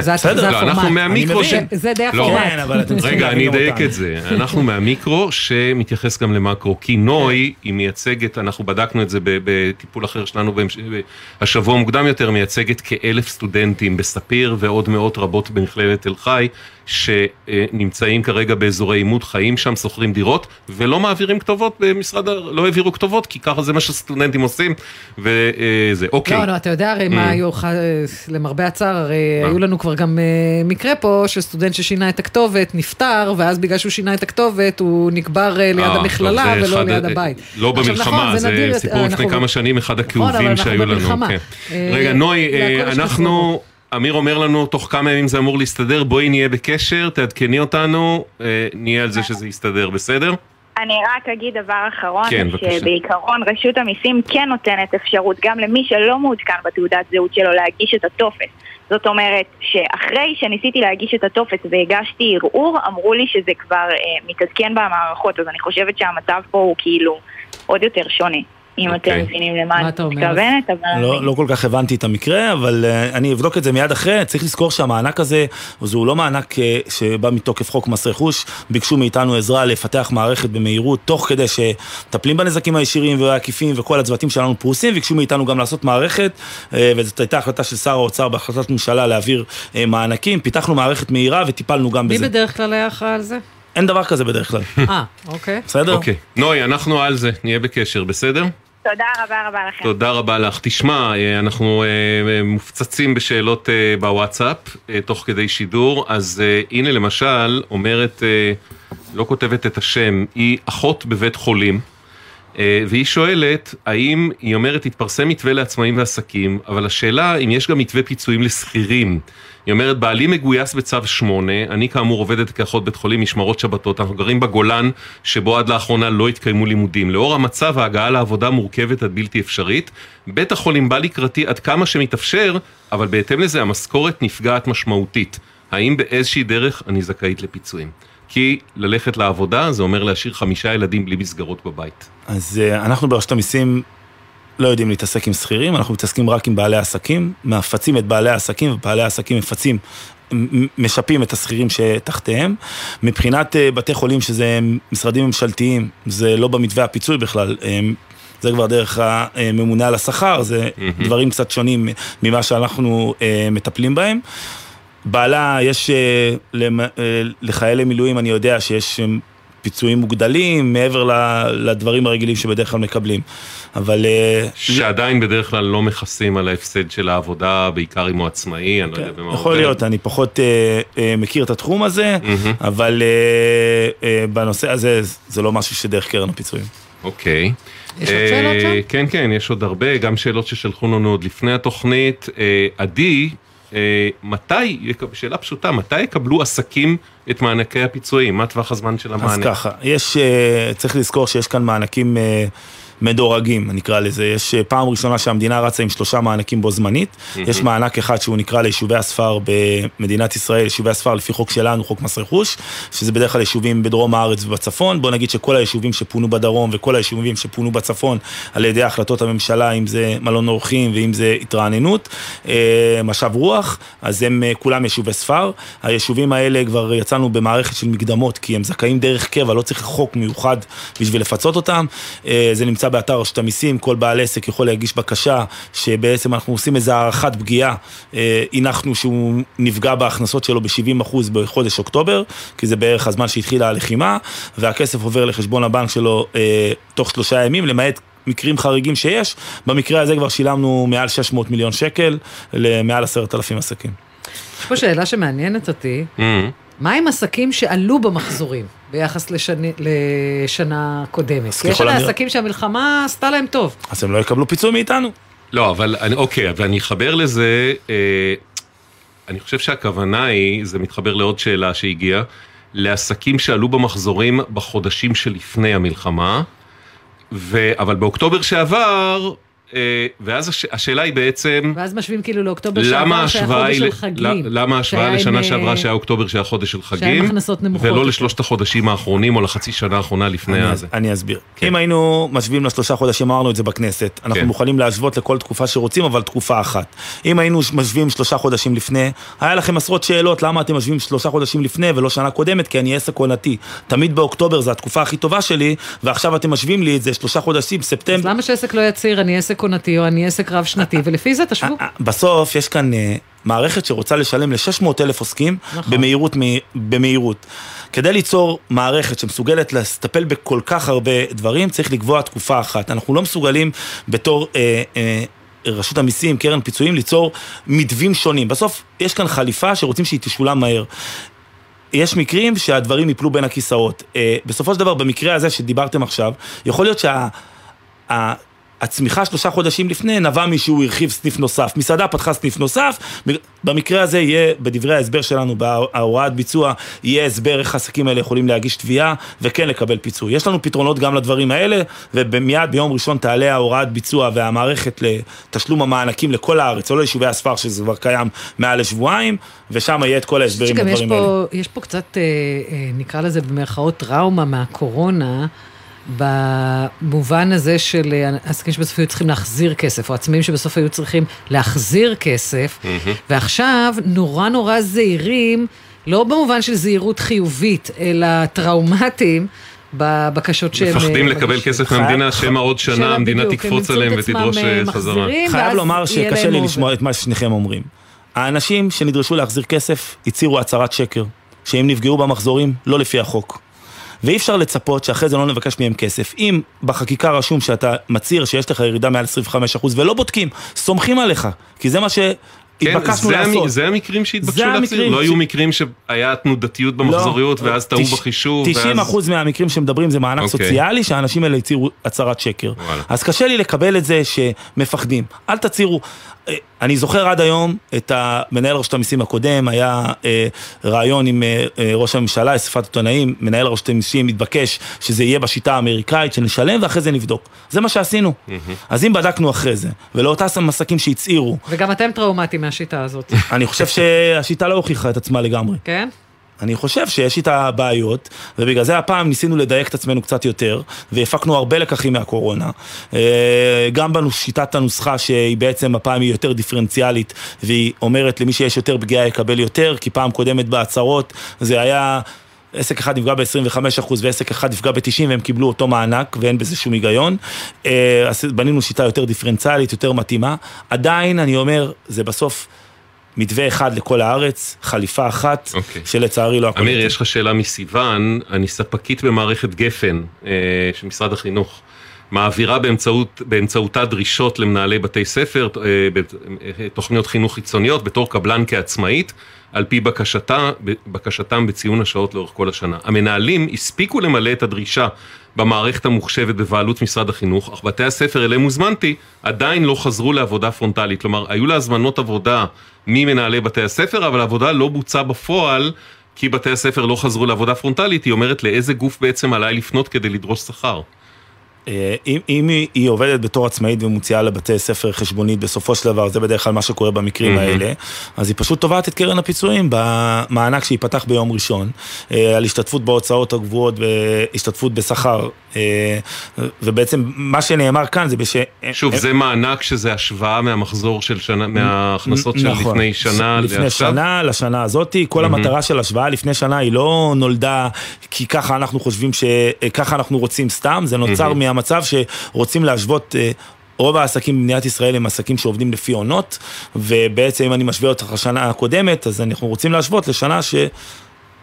S9: זה
S10: בסדר,
S9: זה
S8: לא. אנחנו מהמיקרו ש...
S9: זה די
S8: לא.
S9: הפורמט.
S10: כן,
S8: רגע, אני אדייק. את זה. אנחנו מהמיקרו שמתייחס גם למקרו. כי נוי, היא מייצגת, אנחנו בדקנו את זה ב- בטיפול אחר שלנו השבוע מוקדם יותר, מייצגת כאלף סטודנטים בספיר ועוד מאות רבות במכללת תל חי, שנמצאים כרגע באזורי עימות, חיים שם, שוכרים דירות, ולא מעבירים כתובות במשרד, לא העבירו כתובות, כי ככה זה מה שסטודנטים עושים, וזה. אוקיי.
S9: לא, לא, אתה יודע הרי מה היו, ח- למרבה הצער, הרי
S8: מה?
S9: היו לנו כבר גם אה, מקרה פה, שסטודנט ששינה את הכתובת נפטר, ואז בגלל שהוא שינה את הכתובת, הוא נקבר אה, ליד
S8: אה,
S9: המכללה
S8: טוב, זה
S9: ולא
S8: אחד-
S9: ליד הבית.
S8: לא
S9: עכשיו,
S8: במלחמה,
S9: נכון,
S8: זה סיפור לפני
S9: אנחנו-
S8: כמה שנים, אחד
S9: נכון,
S8: הכאובים שהיו לנו. כן. רגע, נוי, אנחנו, אמיר אומר לנו, תוך כמה ימים זה אמור להסתדר, בואי נהיה בקשר, תעדכני אותנו, אה, נהיה על זה שזה יסתדר, בסדר?
S11: אני רק אגיד דבר אחרון,
S8: כן, בבקשה.
S11: שבעיקרון רשות המיסים כן נותנת אפשרות גם למי שלא מעודכן בתעודת זהות שלו להגיש את הטופס. זאת אומרת שאחרי שניסיתי להגיש את הטופס והגשתי ערעור, אמרו לי שזה כבר אה, מתעדכן במערכות, אז אני חושבת שהמצב פה הוא כאילו עוד יותר שונה. אם אתם
S10: אוקיי.
S11: מבינים למה
S9: מה
S11: אני? מתכוונת, אבל...
S10: לא, לא כל כך הבנתי את המקרה, אבל uh, אני אבדוק את זה מיד אחרי. צריך לזכור שהמענק הזה, אז הוא לא מענק uh, שבא מתוקף חוק מס רכוש. ביקשו מאיתנו עזרה לפתח מערכת במהירות, תוך כדי שמטפלים בנזקים הישירים והעקיפים וכל הצוותים שלנו פרוסים, ביקשו מאיתנו גם לעשות מערכת, uh, וזאת הייתה החלטה של שר האוצר בהחלטת ממשלה להעביר uh, מענקים. פיתחנו מערכת מהירה וטיפלנו גם
S9: מי
S10: בזה.
S9: בדרך כלל היה אחראי על זה?
S10: אין דבר כזה בדרך כלל.
S9: אה, אוקיי.
S10: בסדר?
S8: אוקיי. נוי, אנחנו על זה, נהיה בקשר, בסדר?
S11: תודה רבה רבה לכם.
S8: תודה רבה לך. תשמע, אה, אנחנו אה, מופצצים בשאלות אה, בוואטסאפ, אה, תוך כדי שידור, אז אה, הנה למשל, אומרת, אה, לא כותבת את השם, היא אחות בבית חולים. אה, והיא שואלת, האם, היא אומרת, התפרסם מתווה לעצמאים ועסקים, אבל השאלה אם יש גם מתווה פיצויים לשכירים. היא אומרת, בעלי מגויס בצו 8, אני כאמור עובדת כאחות בית חולים משמרות שבתות, אנחנו גרים בגולן, שבו עד לאחרונה לא התקיימו לימודים. לאור המצב, ההגעה לעבודה מורכבת עד בלתי אפשרית. בית החולים בא לקראתי עד כמה שמתאפשר, אבל בהתאם לזה המשכורת נפגעת משמעותית. האם באיזושהי דרך אני זכאית לפיצויים? כי ללכת לעבודה זה אומר להשאיר חמישה ילדים בלי מסגרות בבית.
S10: אז אה, אנחנו ברשות המיסים לא יודעים להתעסק עם שכירים, אנחנו מתעסקים רק עם בעלי עסקים, מפצים את בעלי העסקים, ובעלי העסקים מפצים, משפים את השכירים שתחתיהם. מבחינת אה, בתי חולים שזה משרדים ממשלתיים, זה לא במתווה הפיצוי בכלל. הם- זה כבר דרך הממונה על השכר, זה דברים קצת שונים ממה שאנחנו אה, מטפלים בהם. בעלה, יש אה, אה, לחיילי מילואים, אני יודע שיש אה, פיצויים מוגדלים, מעבר ל- לדברים הרגילים שבדרך כלל מקבלים. אבל... אה,
S8: שעדיין בדרך כלל לא מכסים על ההפסד של העבודה, בעיקר אם הוא עצמאי, אני לא יודע במה הוא
S10: כן, יכול
S8: עובד.
S10: להיות, אני פחות אה, אה, מכיר את התחום הזה. אבל אה, אה, בנושא הזה זה לא משהו שדרך קרן הפיצויים.
S8: אוקיי.
S9: יש עוד שאלות שם?
S8: כן, כן, יש עוד הרבה, גם שאלות ששלחו לנו עוד לפני התוכנית. עדי, אה, מתי, יק- שאלה פשוטה, מתי יקבלו עסקים את מענקי הפיצויים? מה טווח הזמן של המענק?
S10: אז ככה, יש, אה, צריך לזכור שיש כאן מענקים אה, מדורגים, נקרא לזה. יש אה, פעם ראשונה שהמדינה רצה עם שלושה מענקים בו זמנית.
S8: מהמם.
S10: יש מענק אחד שהוא נקרא ליישובי הספר במדינת ישראל, יישובי הספר לפי חוק שלנו, חוק מס רכוש, שזה בדרך כלל יישובים בדרום הארץ ובצפון. בוא נגיד שכל היישובים שפונו בדרום וכל היישובים שפונו בצפון על ידי החלטות הממשלה, אם זה מלון אורחים ואם זה התרעננות, אה, משב רוח, אז הם אה, כולם יישובי ספר. היישובים האלה כבר יצאנו במערכת של מקדמות, כי הם זכאים דרך קבע, לא צריך חוק מיוחד בשביל לפצות אותם. זה נמצא באתר רשות המיסים, כל בעל עסק יכול להגיש בקשה, שבעצם אנחנו עושים איזו הערכת פגיעה. אה, הנחנו שהוא נפגע בהכנסות שלו ב-70% בחודש אוקטובר, כי זה בערך הזמן שהתחילה הלחימה, והכסף עובר לחשבון הבנק שלו אה, תוך שלושה ימים, למעט מקרים חריגים שיש. במקרה הזה כבר שילמנו מעל 600 מיליון שקל למעל עשרת אלפים עסקים.
S9: יש פה שאלה שמעניינת אותי,
S8: מהמם.
S9: מה עם עסקים שעלו במחזורים ביחס לשני, לשנה קודמת? כי יש
S10: הנראה-
S9: עסקים שהמלחמה עשתה להם טוב.
S10: אז הם לא יקבלו פיצוי מאיתנו.
S8: לא, אבל אני- אוקיי, אבל אני אחבר לזה, אה, אני חושב שהכוונה היא, זה מתחבר לעוד שאלה שהגיעה, לעסקים שעלו במחזורים בחודשים שלפני המלחמה, ו, אבל באוקטובר שעבר, ואז הש, השאלה היא בעצם,
S9: ואז משווים כאילו לאוקטובר
S8: למה
S9: שעבר שהיה חודש של
S8: ל-
S9: חגים.
S8: למה ההשוואה לשנה
S9: עם,
S8: שעברה
S9: אה,
S8: שהיה אוקטובר שהיה חודש של
S9: שהיה עם
S8: חגים,
S9: הכנסות נמוכות
S8: ולא. לשלושת החודשים האחרונים או לחצי שנה האחרונה לפני
S10: אני,
S8: הזה.
S10: אני אסביר.
S8: כן.
S10: אם היינו משווים לשלושה חודשים, אמרנו את זה בכנסת, אנחנו
S8: כן.
S10: מוכנים להשוות לכל תקופה שרוצים, אבל תקופה אחת. אם היינו משווים שלושה חודשים לפני, היה לכם עשרות שאלות למה אתם משווים שלושה חודשים לפני ולא שנה קודמת, כי אני עסק עונתי. תמיד באוקטובר זו התקופה הכי טובה שלי, ועכשיו אתם משווים לי את זה שלושה חודשים,
S9: אז
S10: ספטמבר.
S9: למה שעסק לא יצהיר, אני עסק עונתי או אני עסק רב שנתי, ולפי זה תשוו.
S10: בסוף יש כאן אה, מערכת שרוצה לשלם ל-600 אלף עוסקים
S9: נכון.
S10: במהירות, במהירות. כדי ליצור מערכת שמסוגלת לטפל בכל כך הרבה דברים, צריך לקבוע תקופה אחת. אנחנו לא מסוגלים בתור... אה, אה, רשות המיסים, קרן פיצויים, ליצור מתווים שונים. בסוף יש כאן חליפה שרוצים שהיא תשולם מהר. יש מקרים שהדברים ייפלו בין הכיסאות. אה, בסופו של דבר, במקרה הזה שדיברתם עכשיו, יכול להיות שה... הצמיחה שלושה חודשים לפני נבע משהוא הרחיב סניף נוסף. מסעדה פתחה סניף נוסף, במקרה הזה יהיה, בדברי ההסבר שלנו, בהוראת ביצוע, יהיה הסבר איך העסקים האלה יכולים להגיש תביעה וכן לקבל פיצוי. יש לנו פתרונות גם לדברים האלה, ומיד ביום ראשון תעלה ההוראת ביצוע והמערכת לתשלום המענקים לכל הארץ, או ליישובי הספר, שזה כבר קיים מעל לשבועיים, ושם יהיה את כל ההסברים
S9: יש
S10: לדברים האלה.
S9: יש פה קצת, אה, אה, נקרא לזה במרכאות טראומה מהקורונה, במובן הזה של אה, עסקים שבסוף היו צריכים להחזיר כסף, או עצמאים שבסוף היו צריכים להחזיר כסף, ועכשיו נורא נורא זהירים, לא במובן של זהירות חיובית, אלא טראומטיים. בבקשות שהם...
S8: מפחדים
S9: אה,
S8: לקבל. כסף מהמדינה, שמא עוד שנה המדינה תקפוץ עליהם ותדרוש
S9: אה,
S8: חזרה.
S10: חייב לומר שקשה לי. לשמוע את מה ששניכם אומרים. האנשים שנדרשו להחזיר כסף הצהירו הצהרת שקר, שהם נפגעו במחזורים לא לפי החוק. ואי אפשר לצפות שאחרי זה לא נבקש מהם כסף. אם בחקיקה רשום שאתה מצהיר שיש לך ירידה מעל 25% ולא בודקים, סומכים עליך, כי זה מה
S8: כן,
S10: שהתבקשנו
S8: זה, המ-
S10: לעשות.
S8: זה המקרים שהתבקשו להחזיר, לא
S10: ש-
S8: היו מקרים שהיה תנודתיות במחזוריות
S10: לא,
S8: ואז טעו בחישוב.
S10: 90
S8: ואז-
S10: אחוז מהמקרים שמדברים זה מענק
S8: אוקיי.
S10: סוציאלי, שהאנשים האלה הצהירו הצהרת שקר.
S8: וואלה.
S10: אז קשה לי לקבל את זה שמפחדים. אל תצהירו. אה, אני זוכר עד היום את מנהל רשות המיסים הקודם, היה אה, ראיון עם אה, אה, ראש הממשלה, אספת עיתונאים, מנהל רשות המיסים התבקש שזה יהיה בשיטה האמריקאית, שנשלם ואחרי זה נבדוק. זה מה שעשינו. אז אם בדקנו אחרי זה, ולאותם עסקים שהצהירו,
S9: וגם אתם טראומטיים מהשיטה הזאת,
S10: אני חושב שהשיטה לא הוכיחה את עצמה לגמרי.
S9: כן?
S10: אני חושב שיש איתה בעיות, ובגלל זה הפעם ניסינו לדייק את עצמנו קצת יותר, והפקנו הרבה לקחים מהקורונה. אה, גם בשיטת הנוסחה שהיא בעצם הפעם היא יותר דיפרנציאלית, והיא אומרת למי שיש יותר פגיעה יקבל יותר, כי פעם קודמת בהצהרות זה היה... עסק אחד נפגע ב-25% ועסק אחד נפגע ב-90% והם קיבלו אותו מענק ואין בזה שום היגיון. אה, אז בנינו שיטה יותר דיפרנציאלית, יותר מתאימה. עדיין, אני אומר, זה בסוף מתווה אחד לכל הארץ, חליפה אחת,
S8: אוקיי.
S10: שלצערי לא הכל...
S8: אמיר, יש לך שאלה מסיוון, אני ספקית במערכת גפן אה, של משרד החינוך. מעבירה באמצעות, באמצעותה דרישות למנהלי בתי ספר, אה, אה, תוכניות חינוך חיצוניות, בתור קבלן כעצמאית, על פי בקשתה, בקשתם בציון השעות לאורך כל השנה. המנהלים הספיקו למלא את הדרישה במערכת המוחשבת בבעלות משרד החינוך, אך בתי הספר אליהם הוזמנתי עדיין לא חזרו לעבודה פרונטלית. כלומר, היו לה הזמנות עבודה ממנהלי בתי הספר, אבל העבודה לא בוצעה בפועל. כי בתי הספר לא חזרו לעבודה פרונטלית, היא אומרת לאיזה גוף בעצם עליי לפנות כדי לדרוש שכר.
S10: אה, אם, אם היא, היא עובדת בתור עצמאית ומוציאה לבתי ספר חשבונית, בסופו של דבר, זה בדרך כלל מה שקורה במקרים
S8: מהמם.
S10: האלה, אז היא פשוט תובעת את קרן הפיצויים במענק שייפתח ביום ראשון, אה, על השתתפות בהוצאות הקבועות והשתתפות בשכר, אה, ובעצם מה שנאמר כאן זה בש...
S8: שוב, זה מענק שזה השוואה מהמחזור של שנה, מההכנסות של
S10: נכון.
S8: לפני שנה
S10: לפני
S8: לעכשיו?
S10: שנה, לשנה הזאתי, כל
S8: מהמם.
S10: המטרה של השוואה לפני שנה היא לא נולדה כי ככה אנחנו חושבים שככה אנחנו רוצים סתם, זה נוצר
S8: מהמם.
S10: מהמצב שרוצים להשוות... אה, רוב העסקים במדינת ישראל הם עסקים שעובדים לפי עונות, ובעצם אם אני משווה אותך לשנה הקודמת, אז אנחנו רוצים להשוות לשנה ש...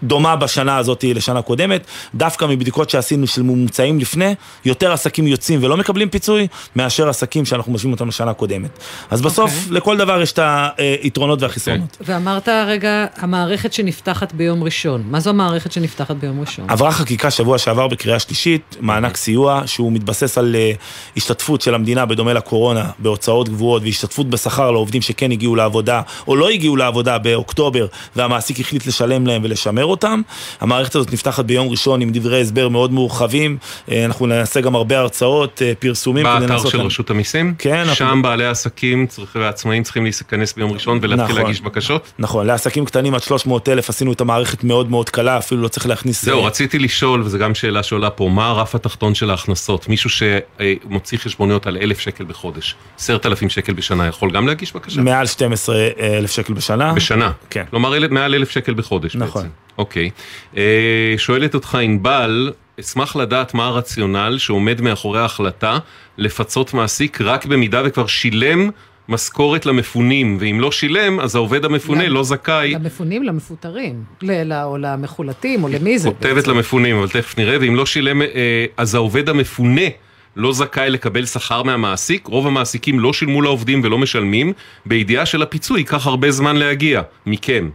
S10: דומה בשנה הזאת לשנה קודמת, דווקא מבדיקות שעשינו של ממוצעים לפני, יותר עסקים יוצאים ולא מקבלים פיצוי, מאשר עסקים שאנחנו משווים אותם לשנה הקודמת. אז בסוף,
S9: אוקיי.
S10: לכל דבר יש את היתרונות והחסרונות.
S9: ואמרת רגע, המערכת שנפתחת ביום ראשון. מה זו המערכת שנפתחת ביום ראשון?
S10: עברה חקיקה שבוע שעבר בקריאה שלישית, מענק סיוע, שהוא מתבסס על אה, השתתפות של המדינה בדומה לקורונה בהוצאות גבוהות והשתתפות בשכר לעובדים שכן הגיעו לעבודה או לא הגיעו לעבודה באוקטובר והמעסיק החליט לשלם להם ולשמר אותם. המערכת הזאת נפתחת ביום ראשון עם דברי הסבר מאוד מורחבים, אה, אנחנו נעשה גם הרבה הרצאות, אה, פרסומים.
S8: באתר של
S10: להם-
S8: רשות המיסים?
S10: כן, אנחנו-
S8: שם בעלי העסקים והעצמאים צריכים להיכנס ביום ראשון ולהתחיל
S10: נכון.
S8: להגיש בקשות?
S10: נכון, לעסקים קטנים עד 300 אלף עשינו את המערכת מאוד מאוד קלה, אפילו לא צריך להכניס...
S8: זהו,
S10: אה,
S8: רציתי לשאול, וזו גם שאלה שעולה פה, מה הרף התחתון של ההכנסות? מישהו שמוציא חשבוניות על אלף שקל בחודש, עשרת אלפים שקל בשנה, יכול גם להגיש בקשה?
S10: מעל 12 אלף שקל בשנה.
S8: בשנה?
S10: כן.
S8: כלומר, מעל אלף שקל בחודש
S10: נכון.
S8: בעצם. אוקיי. אה, שואלת אותך ענבל, אשמח לדעת מה הרציונל שעומד מאחורי ההחלטה לפצות מעסיק רק במידה וכבר שילם משכורת למפונים, ואם לא שילם, אז העובד המפונה
S9: למ-
S8: לא זכאי.
S9: למפונים, למפוטרים, ל- או למחולטים, או למי זה?
S8: כותבת למפונים, אבל תכף נראה, ואם לא שילם, אה, אז העובד המפונה לא זכאי לקבל שכר מהמעסיק, רוב המעסיקים לא שילמו לעובדים ולא משלמים, בידיעה של הפיצוי ייקח הרבה זמן להגיע, מכם,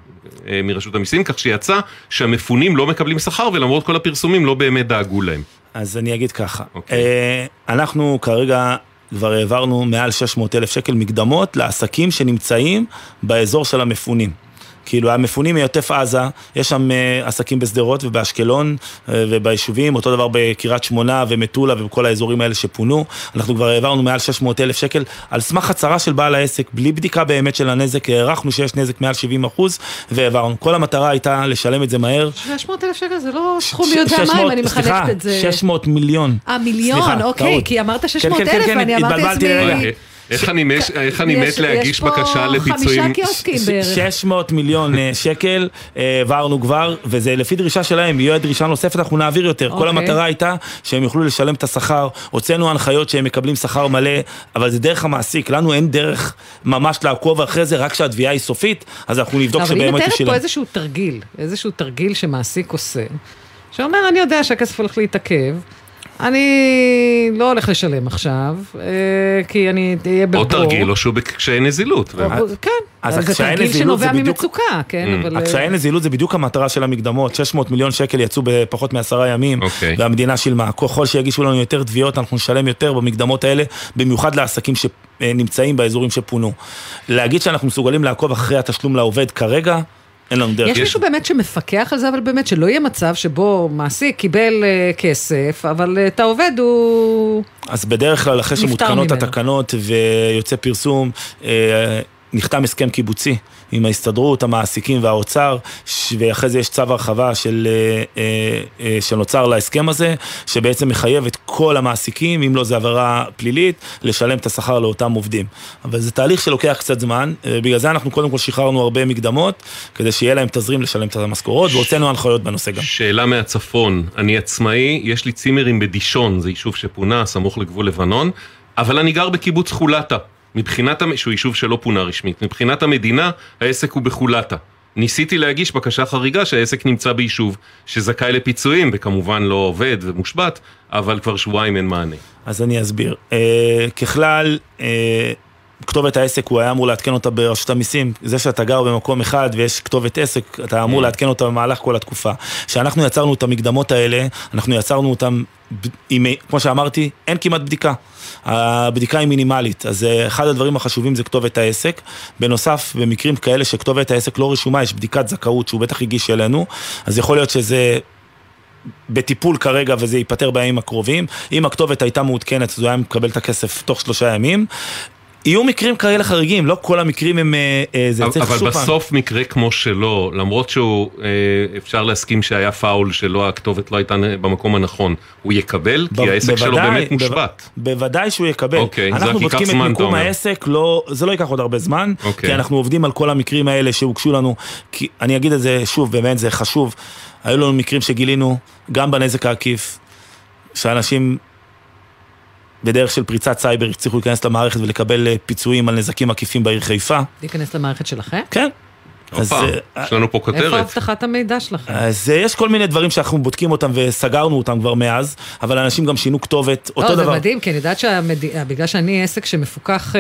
S8: אה, מרשות המיסים, כך שיצא שהמפונים לא מקבלים שכר, ולמרות כל הפרסומים לא באמת דאגו להם.
S10: אז אני אגיד ככה,
S8: אוקיי.
S10: אה, אנחנו כרגע כבר העברנו מעל 600 אלף שקל מקדמות לעסקים שנמצאים באזור של המפונים. כאילו המפונים מעוטף עזה, יש שם אה, עסקים בשדרות ובאשקלון אה, וביישובים, אותו דבר בקריית שמונה ומטולה ובכל האזורים האלה שפונו. אנחנו כבר העברנו מעל 600 אלף שקל על סמך הצהרה של בעל העסק, בלי בדיקה באמת של הנזק, הערכנו שיש נזק מעל 70 אחוז והעברנו. כל המטרה הייתה לשלם את זה מהר.
S9: 600 אלף שקל זה לא סכום מי יודע מה
S10: 600
S9: אם אני מחלקת את זה.
S10: 600 מיליון.
S9: אה, מיליון,
S10: סליחה,
S9: אוקיי,
S10: טעות.
S9: כי אמרת 600
S10: כן, כן,
S9: אלף
S10: כן,
S9: ואני אמרתי
S10: התבלבלתי
S9: לעצמי...
S8: איך אני מת- איך אני
S9: יש-
S8: מת להגיש
S9: יש פה
S8: בקשה לפיצויים?
S9: חמישה קיוסקים בערך.
S10: 600 מיליון אה, שקל אה, העברנו כבר, וזה לפי דרישה שלהם, יהיה דרישה נוספת, אנחנו נעביר יותר. כל
S9: אוקיי.
S10: המטרה הייתה שהם יוכלו לשלם את השכר, הוצאנו הנחיות שהם מקבלים שכר מלא, אבל זה דרך המעסיק, לנו אין דרך ממש לעקוב אחרי זה, רק כשהתביעה היא סופית, אז אנחנו נבדוק
S9: אבל היא
S10: שבאמת הוא
S9: מתארת
S10: שילם.
S9: פה איזשהו תרגיל, איזשהו תרגיל שמעסיק עושה, שאומר, אני יודע שהכסף הולך להתעכב, אני לא הולך לשלם עכשיו, אה, כי אני אהיה בבור.
S8: או תרגיל, או שהוא בקשיי נזילות.
S9: כן,
S10: אז
S9: זה תרגיל שנובע ממצוקה, כן,
S8: Mm.
S9: אבל... אה,
S10: הקשיי נזילות זה בדיוק המטרה של המקדמות, 600 מיליון שקל יצאו בפחות מעשרה ימים,
S8: אוקיי.
S10: והמדינה שילמה. ככל שיגישו לנו יותר תביעות, אנחנו נשלם יותר במקדמות האלה, במיוחד לעסקים שנמצאים באזורים שפונו. להגיד שאנחנו מסוגלים לעקוב אחרי התשלום לעובד כרגע, אין לנו דרך.
S9: יש מישהו באמת שמפקח על זה, אבל באמת שלא יהיה מצב שבו מעסיק קיבל אה, כסף, אבל אה, את העובד הוא...
S10: אז בדרך כלל, אחרי שמותקנות. התקנות ויוצא פרסום, אה, נחתם הסכם קיבוצי עם ההסתדרות, המעסיקים והאוצר, ש- ואחרי זה יש צו הרחבה של, אה, אה, אה, שנוצר להסכם הזה, שבעצם מחייב את כל המעסיקים, אם לא זה עבירה פלילית, לשלם את השכר לאותם עובדים. אבל זה תהליך שלוקח קצת זמן, בגלל זה אנחנו קודם כל שחררנו הרבה מקדמות, כדי שיהיה להם תזרים לשלם את המשכורות, והוצאנו הנחיות בנושא גם.
S8: שאלה מהצפון, אני עצמאי, יש לי צימרים בדישון, זה יישוב שפונה, סמוך לגבול לבנון, אבל אני גר בקיבוץ חולתה. מבחינת, שהוא יישוב שלא פונה רשמית, מבחינת המדינה העסק הוא בחולתה. ניסיתי להגיש בקשה חריגה שהעסק נמצא ביישוב שזכאי לפיצויים וכמובן לא עובד ומושבת, אבל כבר שבועיים אין מענה.
S10: אז אני אסביר. אה, ככלל, אה, כתובת העסק, הוא היה אמור לעדכן אותה ברשות המיסים. זה שאתה גר במקום אחד ויש כתובת עסק, אתה אמור לעדכן אותה במהלך כל התקופה. כשאנחנו יצרנו את המקדמות האלה, אנחנו יצרנו אותן, עם, כמו שאמרתי, אין כמעט בדיקה. הבדיקה היא מינימלית, אז אה, אחד הדברים החשובים זה כתובת העסק. בנוסף, במקרים כאלה שכתובת העסק לא רשומה, יש בדיקת זכאות שהוא בטח הגיש אלינו, אז יכול להיות שזה בטיפול כרגע וזה ייפתר בימים הקרובים. אם הכתובת הייתה מעודכנת, אז הוא היה מקבל את הכסף תוך שלושה ימים. יהיו מקרים כאלה חריגים, לא כל המקרים הם... אה, אה, זה צריך
S8: אבל
S10: שוב פעם.
S8: בסוף מקרה כמו שלו, למרות שהוא, אה, אפשר להסכים שהיה פאול שלא, הכתובת לא הייתה במקום הנכון, הוא יקבל? כי
S10: ב-
S8: העסק שלו
S10: בוודאי,
S8: באמת
S10: בו-
S8: מושבת.
S10: בוודאי שהוא יקבל.
S8: אוקיי, זה רק
S10: אנחנו
S8: ייקח
S10: בודקים
S8: זמן,
S10: את
S8: אתה
S10: מיקום
S8: אומר.
S10: העסק, לא, זה לא ייקח עוד הרבה זמן,
S8: אוקיי.
S10: כי אנחנו עובדים על כל המקרים האלה שהוגשו לנו, כי אני אגיד את זה שוב, באמת זה חשוב. היו לנו מקרים שגילינו, גם בנזק העקיף, שאנשים בדרך של פריצת סייבר הצליחו להיכנס למערכת ולקבל אה, פיצויים על נזקים עקיפים בעיר חיפה.
S9: להיכנס למערכת שלכם?
S10: כן. אז,
S8: הופה,
S10: אה,
S8: יש לנו פה
S9: איפה
S8: כותרת.
S9: אבטחת המידע שלכם?
S10: אז אה, יש כל מיני דברים שאנחנו בודקים אותם וסגרנו אותם כבר מאז, אבל אנשים גם שינו כתובת, אותו
S9: לא,
S10: דבר.
S9: זה מדהים, כי אני יודעת שבגלל שאני עסק שמפוקח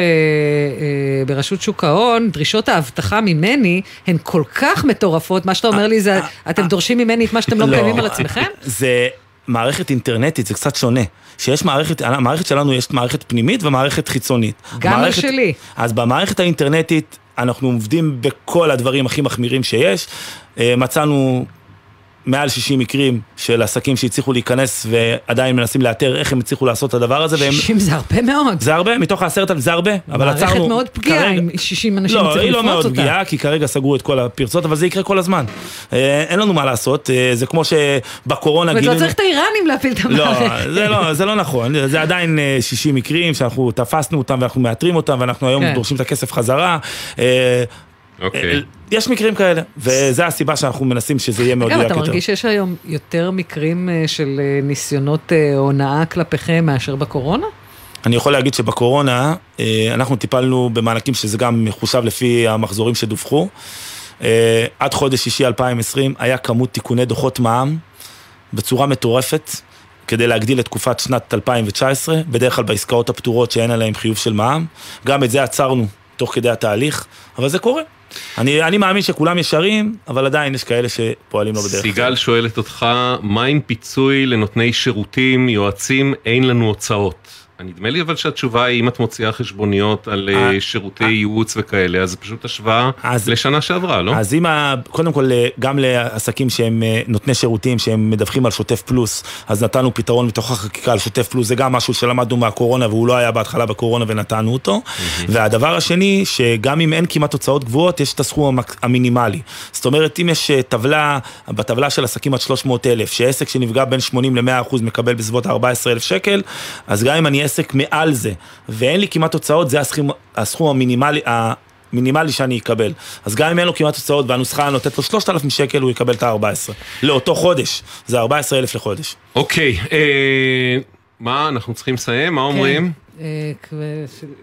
S9: ברשות שוק ההון, דרישות האבטחה ממני הן כל כך מטורפות, מה שאתה אומר לי זה, אתם דורשים ממני את מה שאתם לא מקיימים על עצמכם?
S10: זה מערכת אינטרנטית, זה קצת שונה. שיש מערכת, המערכת שלנו יש מערכת פנימית ומערכת חיצונית.
S9: גם
S10: מערכת-
S9: שלי.
S10: אז במערכת האינטרנטית אנחנו עובדים בכל הדברים הכי מחמירים שיש. אה, מצאנו מעל 60 מקרים של עסקים שהצליחו להיכנס ועדיין מנסים לאתר איך הם הצליחו לעשות את הדבר הזה. והם...
S9: 60 זה הרבה מאוד.
S10: זה הרבה, מתוך העשרת אלפים זה הרבה, אבל עצרנו...
S9: מערכת מאוד פגיעה,
S10: כרגע-
S9: אם 60 אנשים
S10: לא,
S9: צריכים
S10: היא לא
S9: לפרוץ
S10: מאוד
S9: אותה.
S10: פגיעה, כי כרגע סגרו את כל הפרצות, אבל זה יקרה כל הזמן. אה, אין לנו מה לעשות, אה, זה כמו שבקורונה
S9: אומרת,
S10: גילינו...
S9: לא צריך את האיראנים להפיל את
S10: לא,
S9: המערכת.
S10: זה לא, זה לא נכון, זה עדיין אה, 60 מקרים שאנחנו תפסנו אותם ואנחנו מאתרים אותם ואנחנו היום
S9: כן.
S10: דורשים את הכסף חזרה. אה,
S8: אוקיי.
S10: אה, יש מקרים כאלה, וזו הסיבה שאנחנו מנסים שזה יהיה מאוד מדויק
S9: אתה
S10: יותר.
S9: מרגיש שיש היום יותר מקרים אה, של אה, ניסיונות אה, הונאה כלפיכם מאשר בקורונה?
S10: אני יכול להגיד שבקורונה אנחנו טיפלנו במענקים שזה גם מחושב לפי המחזורים שדווחו. עד חודש שישי 2020 היה כמות תיקוני דוחות מע"מ בצורה מטורפת כדי להגדיל את תקופת שנת 2019, בדרך כלל בעסקאות הפטורות שאין עליהן חיוב של מע"מ. גם את זה עצרנו תוך כדי התהליך, אבל זה קורה. אני, אני מאמין שכולם ישרים, אבל עדיין יש כאלה שפועלים לא בדרך.
S8: סיגל שואלת אותך, מה עם פיצוי לנותני שירותים, יועצים, אין לנו הוצאות? נדמה לי אבל שהתשובה היא אם את מוציאה חשבוניות על אה,
S10: אה,
S8: שירותי ייעוץ וכאלה, אז זה פשוט השוואה
S10: אז-
S8: לשנה שעברה, לא?
S10: אז אם, ה- קודם כל, אה, גם לעסקים שהם אה, נותני שירותים, שהם מדווחים על שוטף פלוס, אז נתנו פתרון מתוך החקיקה על שוטף פלוס, זה גם משהו שלמדנו מהקורונה, והוא לא היה בהתחלה בקורונה ונתנו אותו. והדבר השני, שגם אם אין כמעט הוצאות גבוהות, יש את הסכום המק- המינימלי. זאת אומרת, אם יש אה, טבלה, בטבלה של עסקים עד 300 אלף, שעסק שנפגע בין 80 ל-100 אחוז מקבל בסביבות 14 אלף שקל, אז גם אם אני עסק מעל זה, ואין לי כמעט הוצאות, זה הסכום, הסכום המינימלי, מינימלי שאני אקבל. אז גם אם אין לו כמעט הוצאות והנוסחה נותנת לו 3,000 שקל, הוא יקבל את ה-14. לאותו חודש, זה 14,000 לחודש.
S8: אוקיי, אה, מה, אנחנו צריכים לסיים? מה אומרים?
S9: אה, כ-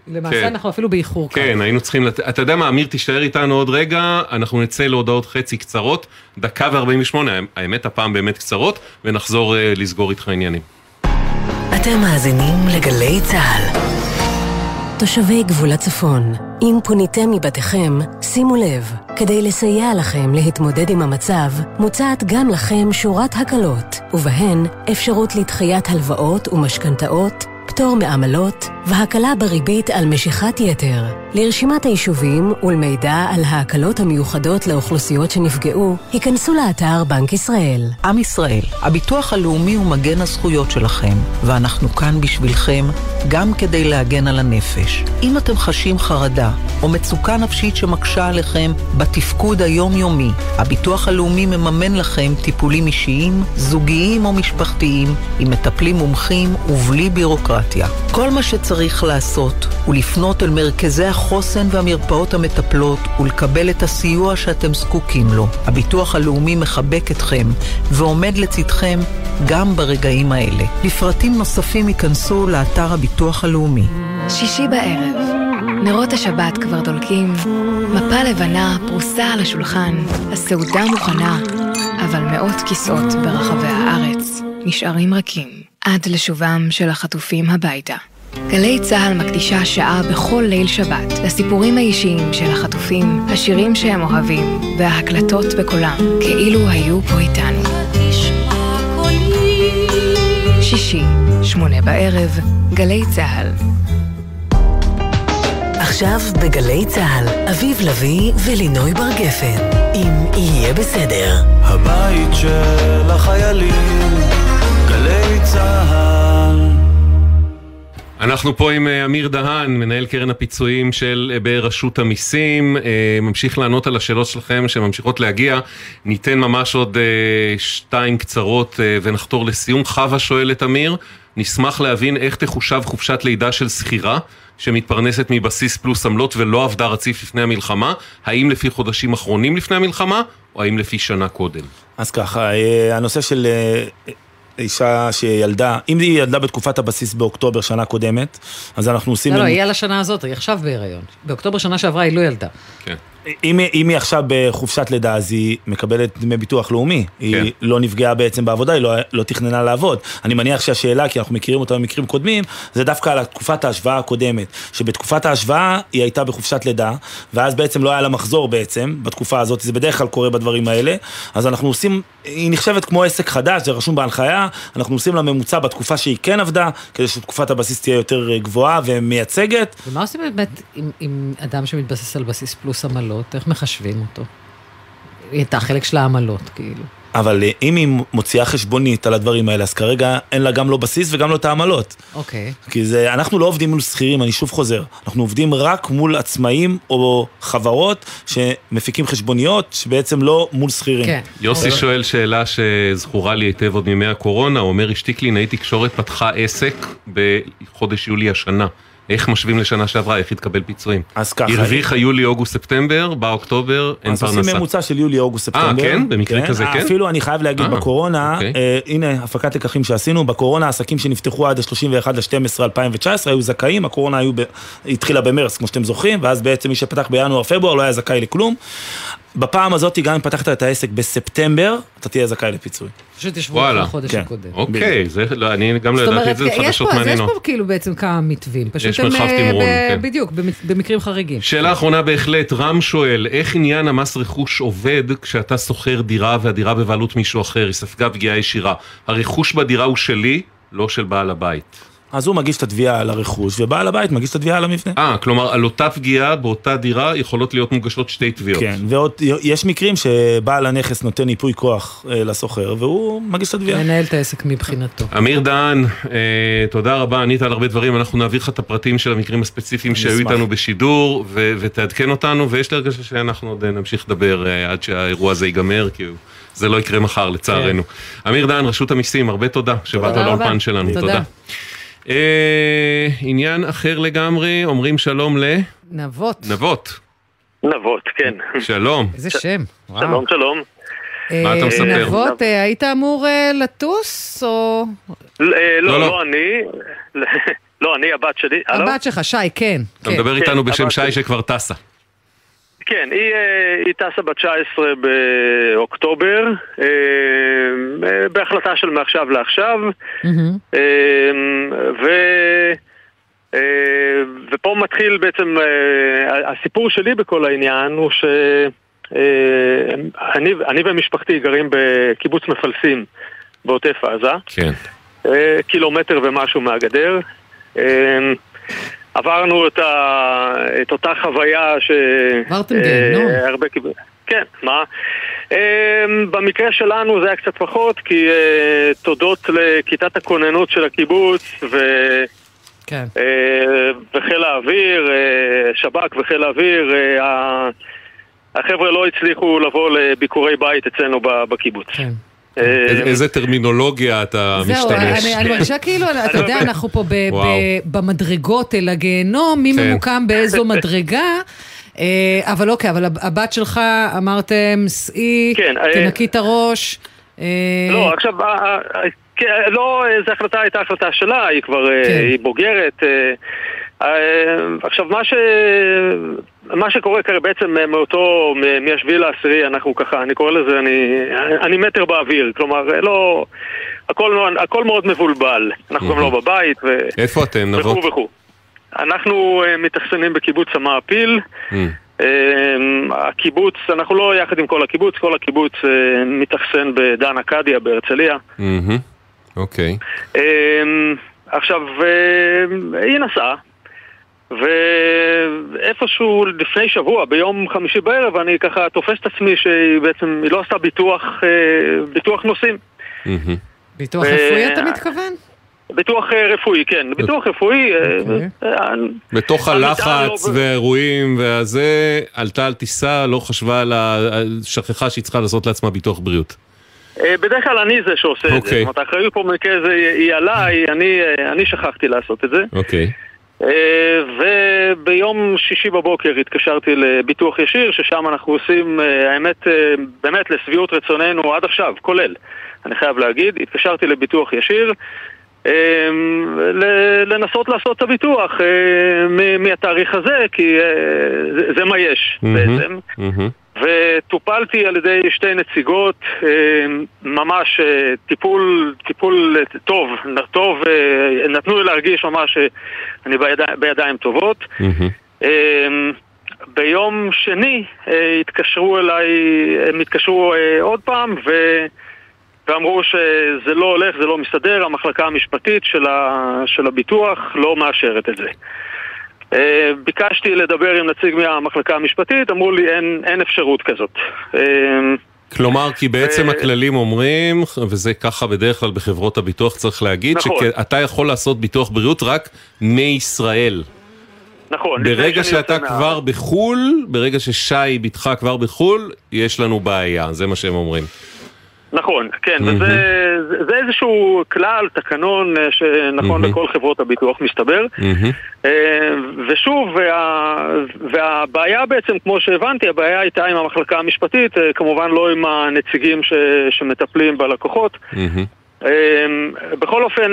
S9: למעשה
S8: כן.
S9: אנחנו אפילו באיחור כאן.
S8: כן, היינו צריכים, לת... אתה יודע מה, אמיר, תישאר איתנו עוד רגע, אנחנו נצא להודעות חצי קצרות, דקה ו-48, האמת הפעם באמת קצרות, ונחזור אה, לסגור איתך עניינים.
S1: אתם מאזינים לגלי צה"ל.
S13: תושבי גבול הצפון, אם פוניתם מבתיכם, שימו לב, כדי לסייע לכם להתמודד עם המצב, מוצעת גם לכם שורת הקלות, ובהן אפשרות לדחיית הלוואות ומשכנתאות, פטור מעמלות והקלה בריבית על משיכת יתר. לרשימת היישובים ולמידע על ההקלות המיוחדות לאוכלוסיות שנפגעו, היכנסו לאתר בנק ישראל.
S14: עם ישראל, הביטוח הלאומי הוא מגן הזכויות שלכם, ואנחנו כאן בשבילכם, גם כדי להגן על הנפש. אם אתם חשים חרדה או מצוקה נפשית שמקשה עליכם בתפקוד היומיומי, הביטוח הלאומי מממן לכם טיפולים אישיים, זוגיים או משפחתיים, עם מטפלים מומחים ובלי בירוקרטיה. כל מה שצריך לעשות הוא לפנות אל מרכזי החוסן והמרפאות המטפלות ולקבל את הסיוע שאתם זקוקים לו. הביטוח הלאומי מחבק אתכם ועומד לצדכם גם ברגעים האלה. לפרטים נוספים ייכנסו לאתר הביטוח הלאומי.
S15: שישי בערב, נרות השבת כבר דולקים, מפה לבנה פרוסה על השולחן, הסעודה מוכנה, אבל מאות כיסאות ברחבי הארץ נשארים רכים עד לשובם של החטופים הביתה. גלי צה"ל מקדישה שעה בכל ליל שבת לסיפורים האישיים של החטופים, השירים שהם אוהבים וההקלטות בקולם, כאילו היו פה איתנו. שישי, שמונה בערב, גלי צה"ל.
S1: עכשיו בגלי צה"ל, אביב לביא ולינוי בר גפן, אם יהיה בסדר.
S16: הבית של החיילים, גלי צה"ל.
S8: אנחנו פה עם אה, אמיר דהן, מנהל קרן הפיצויים של אה, ברשות המיסים, אה, ממשיך לענות על השאלות שלכם שממשיכות להגיע. ניתן ממש עוד שתיים קצרות ונחתור לסיום. חווה שואלת אמיר, נשמח להבין איך תחושב חופשת לידה של שכירה שמתפרנסת מבסיס פלוס עמלות ולא עבדה רציף לפני המלחמה, האם לפי חודשים אחרונים לפני המלחמה, או האם לפי שנה קודם?
S10: אז ככה, הנושא של אישה שילדה, אם היא ילדה בתקופת הבסיס באוקטובר שנה קודמת, אז אנחנו עושים...
S9: לא, לא, היא על השנה הזאת, היא עכשיו בהיריון. באוקטובר שנה שעברה היא לא ילדה.
S8: כן.
S10: אם, אם היא עכשיו בחופשת לידה, אז היא מקבלת דמי ביטוח לאומי. כן. היא לא נפגעה בעצם בעבודה, היא לא, לא תכננה לעבוד. אני מניח שהשאלה, כי אנחנו מכירים אותה במקרים קודמים, זה דווקא על תקופת ההשוואה הקודמת. שבתקופת ההשוואה היא הייתה בחופשת לידה, ואז בעצם לא היה לה מחזור בעצם, בתקופה הזאת, זה בדרך כלל קורה בדברים האלה. אז אנחנו עושים, היא נחשבת כמו עסק חדש, זה רשום בהנחיה, אנחנו עושים לה ממוצע בתקופה שהיא כן עבדה, כדי שתקופת הבסיס תהיה יותר גבוהה ומייצגת.
S9: ומה עושים באמת עם, עם אדם שמתבסס על בסיס פלוס עמלות? העמלות, איך מחשבים אותו? את החלק של העמלות, כאילו.
S10: אבל אה, אם היא מוציאה חשבונית על הדברים האלה, אז כרגע אין לה גם לא בסיס וגם לא את העמלות.
S9: אוקיי.
S10: כי זה, אנחנו לא עובדים מול שכירים, אני שוב חוזר. אנחנו עובדים רק מול עצמאים או חברות שמפיקים חשבוניות, שבעצם לא מול שכירים.
S8: כן. יוסי אוקיי. שואל שאלה שזכורה לי היטב עוד מימי הקורונה, הוא אומר, אשתי קלינאי תקשורת פתחה עסק בחודש יולי השנה. איך משווים לשנה שעברה, איך התקבל פיצויים.
S10: אז ככה.
S8: הרוויחה יולי, אוגוסט, ספטמבר, בא אוקטובר, אין פרנסה.
S10: אז עושים ממוצע של יולי, אוגוסט, ספטמבר.
S8: אה, כן? במקרה כן? כזה כן?
S10: אפילו אני חייב להגיד, 아, אה, בקורונה, אוקיי. אה, הנה הפקת לקחים שעשינו, בקורונה עסקים שנפתחו עד ה-31 ל-12 2019 היו זכאים, הקורונה היו ב... התחילה במרץ, כמו שאתם זוכרים, ואז בעצם מי שפתח בינואר-פברואר לא היה זכאי לכלום. בפעם הזאת, גם אם פתחת את העסק בספטמבר, אתה תהיה זכאי לפיצוי.
S9: פשוט ישבו על החודש כן. הקודם.
S8: אוקיי, זה, לא, אני גם לא ידעתי את זה, זה חדשות מעניינות.
S9: יש פה כאילו בעצם כמה מתווים.
S8: יש מרחב אה, תמרון, כן.
S9: בדיוק, במקרים חריגים.
S8: שאלה אחרונה בהחלט, רם שואל, איך עניין המס רכוש עובד כשאתה שוכר דירה והדירה בבעלות מישהו אחר, היא ספגה פגיעה ישירה? הרכוש בדירה הוא שלי, לא של בעל הבית.
S10: אז הוא מגיש את התביעה על הרכוש, ובעל הבית מגיש את התביעה על המבנה.
S8: אה, כלומר, על אותה פגיעה באותה דירה יכולות להיות מוגשות שתי תביעות.
S10: כן, ועוד יש מקרים שבעל הנכס נותן ייפוי כוח אה, לסוחר, והוא מגיש את התביעה.
S9: מנהל את העסק מבחינתו.
S8: אמיר דהן, אה, תודה רבה, ענית על הרבה דברים, אנחנו נעביר לך את הפרטים של המקרים הספציפיים שהיו איתנו בשידור, ו- ותעדכן אותנו, ויש לי הרגשה שאנחנו עוד נמשיך לדבר אה, עד שהאירוע הזה ייגמר, כי הוא... זה לא יקרה מחר לצערנו. כן. אמיר דהן, רשות המיסים, הרבה תודה שבאת לאולפן שלנו, תודה. תודה. אה, עניין אחר לגמרי, אומרים שלום ל...
S9: נבות.
S8: נבות.
S17: נבות, כן.
S8: שלום.
S9: איזה שם.
S17: שלום, שלום.
S8: מה אתה מספר?
S9: נבות, אה, היית אמור אה, לטוס, או...
S17: לא, לא, לא אני. לא, אני, הבת שלי.
S9: הבת שלך, שי, כן.
S8: אתה מדבר איתנו בשם שי שכבר טסה.
S17: כן, היא, אה, היא טסה ב-19 באוקטובר, אה, אה, בהחלטה של מעכשיו לעכשיו, mm-hmm. ו... ופה מתחיל בעצם, הסיפור שלי בכל העניין הוא שאני ומשפחתי גרים בקיבוץ מפלסים בעוטף עזה,
S8: כן.
S17: קילומטר ומשהו מהגדר. עברנו את, ה... את אותה חוויה ש...
S9: עברתם גיהנום.
S17: אה, הרבה כיוונים. כן, מה? אה, במקרה שלנו זה היה קצת פחות, כי אה, תודות לכיתת הכוננות של הקיבוץ ו...
S9: כן.
S17: וחיל האוויר, שב"כ וחיל האוויר, החבר'ה לא הצליחו לבוא לביקורי בית אצלנו בקיבוץ.
S9: כן.
S8: איזה טרמינולוגיה אתה משתמש.
S9: זהו, אני מרגישה כאילו, אתה יודע, אנחנו פה במדרגות אל הגיהנום, מי כן. ממוקם באיזו מדרגה. אה, אבל אוקיי, אבל הבת שלך, אמרתם, סעי, כן, אה, תנקי את הראש.
S17: לא, עכשיו, כן, לא, זו החלטה הייתה החלטה שלה, היא כבר, אה. היא בוגרת. אה, עכשיו, מה, ש... מה שקורה כרגע בעצם אה, מאותו, מ-7 לעשירי, אנחנו ככה, אני קורא לזה, אני, אני מטר באוויר, כלומר, אה, לא... הכל, הכל מאוד מבולבל. אנחנו גם לא בבית, ו...
S8: איפה אתם, נבות?
S17: וכו' וכו'. אנחנו מתאכסנים בקיבוץ המעפיל.
S8: Mm.
S17: הקיבוץ, אנחנו לא יחד עם כל הקיבוץ, כל הקיבוץ מתאכסן בדן אכדיה בהרצליה.
S8: אוקיי.
S17: עכשיו, היא נסעה, ואיפשהו לפני שבוע, ביום חמישי בערב, אני ככה תופס את עצמי שהיא בעצם, היא לא עשתה ביטוח, אה, ביטוח נוסעים.
S9: ביטוח רפואי אתה מתכוון?
S17: ביטוח אה, רפואי, כן. ביטוח רפואי, אה,
S9: אוקיי.
S17: אה,
S8: בתוך הלחץ
S17: לא-
S8: והאירועים והזה, עלתה על טיסה, לא חשבה על ה... שכחה שהיא צריכה לעשות לעצמה ביטוח בריאות.
S17: אה, בדרך כלל אני זה שעושה את זה.
S8: אוקיי.
S17: זאת אומרת, האחריות פה במקרה הזה היא עליי, אני, אני שכחתי לעשות את זה.
S8: אוקיי.
S17: אה, וביום שישי בבוקר התקשרתי לביטוח ישיר, ששם אנחנו עושים, אה, האמת, אה, באמת לשביעות רצוננו עד עכשיו, כולל, אני חייב להגיד. התקשרתי לביטוח ישיר, לנסות לעשות את הביטוח מהתאריך הזה, כי זה מה יש בעצם. וטופלתי על ידי שתי נציגות, אה, ממש אה, טיפול, טיפול אה, טוב, טוב, אה, נתנו לי להרגיש ממש שאני בידיים, בידיים טובות. אה, ביום שני התקשרו אליי, הם התקשרו עוד פעם ו... ואמרו שזה לא הולך, זה לא מסתדר, המחלקה המשפטית של, ה... של הביטוח לא מאשרת את זה. אה, ביקשתי לדבר עם נציג מהמחלקה המשפטית, אמרו לי אין, אין אפשרות כזאת. אה,
S8: כלומר, כי בעצם
S17: אה,
S8: הכללים אומרים, וזה ככה בדרך כלל בחברות הביטוח צריך להגיד,
S17: נכון.
S8: שאתה יכול לעשות ביטוח בריאות רק מישראל.
S17: נכון.
S8: ברגע שאתה
S17: יוצא מה-
S8: כבר בחו"ל, ברגע ששי בתך כבר בחו"ל, יש לנו בעיה, זה מה שהם אומרים.
S17: נכון, כן,
S8: מהמם.
S17: וזה זה- זה איזשהו כלל, תקנון, אה, שנכון
S8: מהמם.
S17: לכל חברות הביטוח מסתבר. אה, ושוב, וה, והבעיה בעצם, כמו שהבנתי, הבעיה הייתה עם המחלקה המשפטית, אה, כמובן לא עם הנציגים ש, שמטפלים בלקוחות. אה, בכל אופן,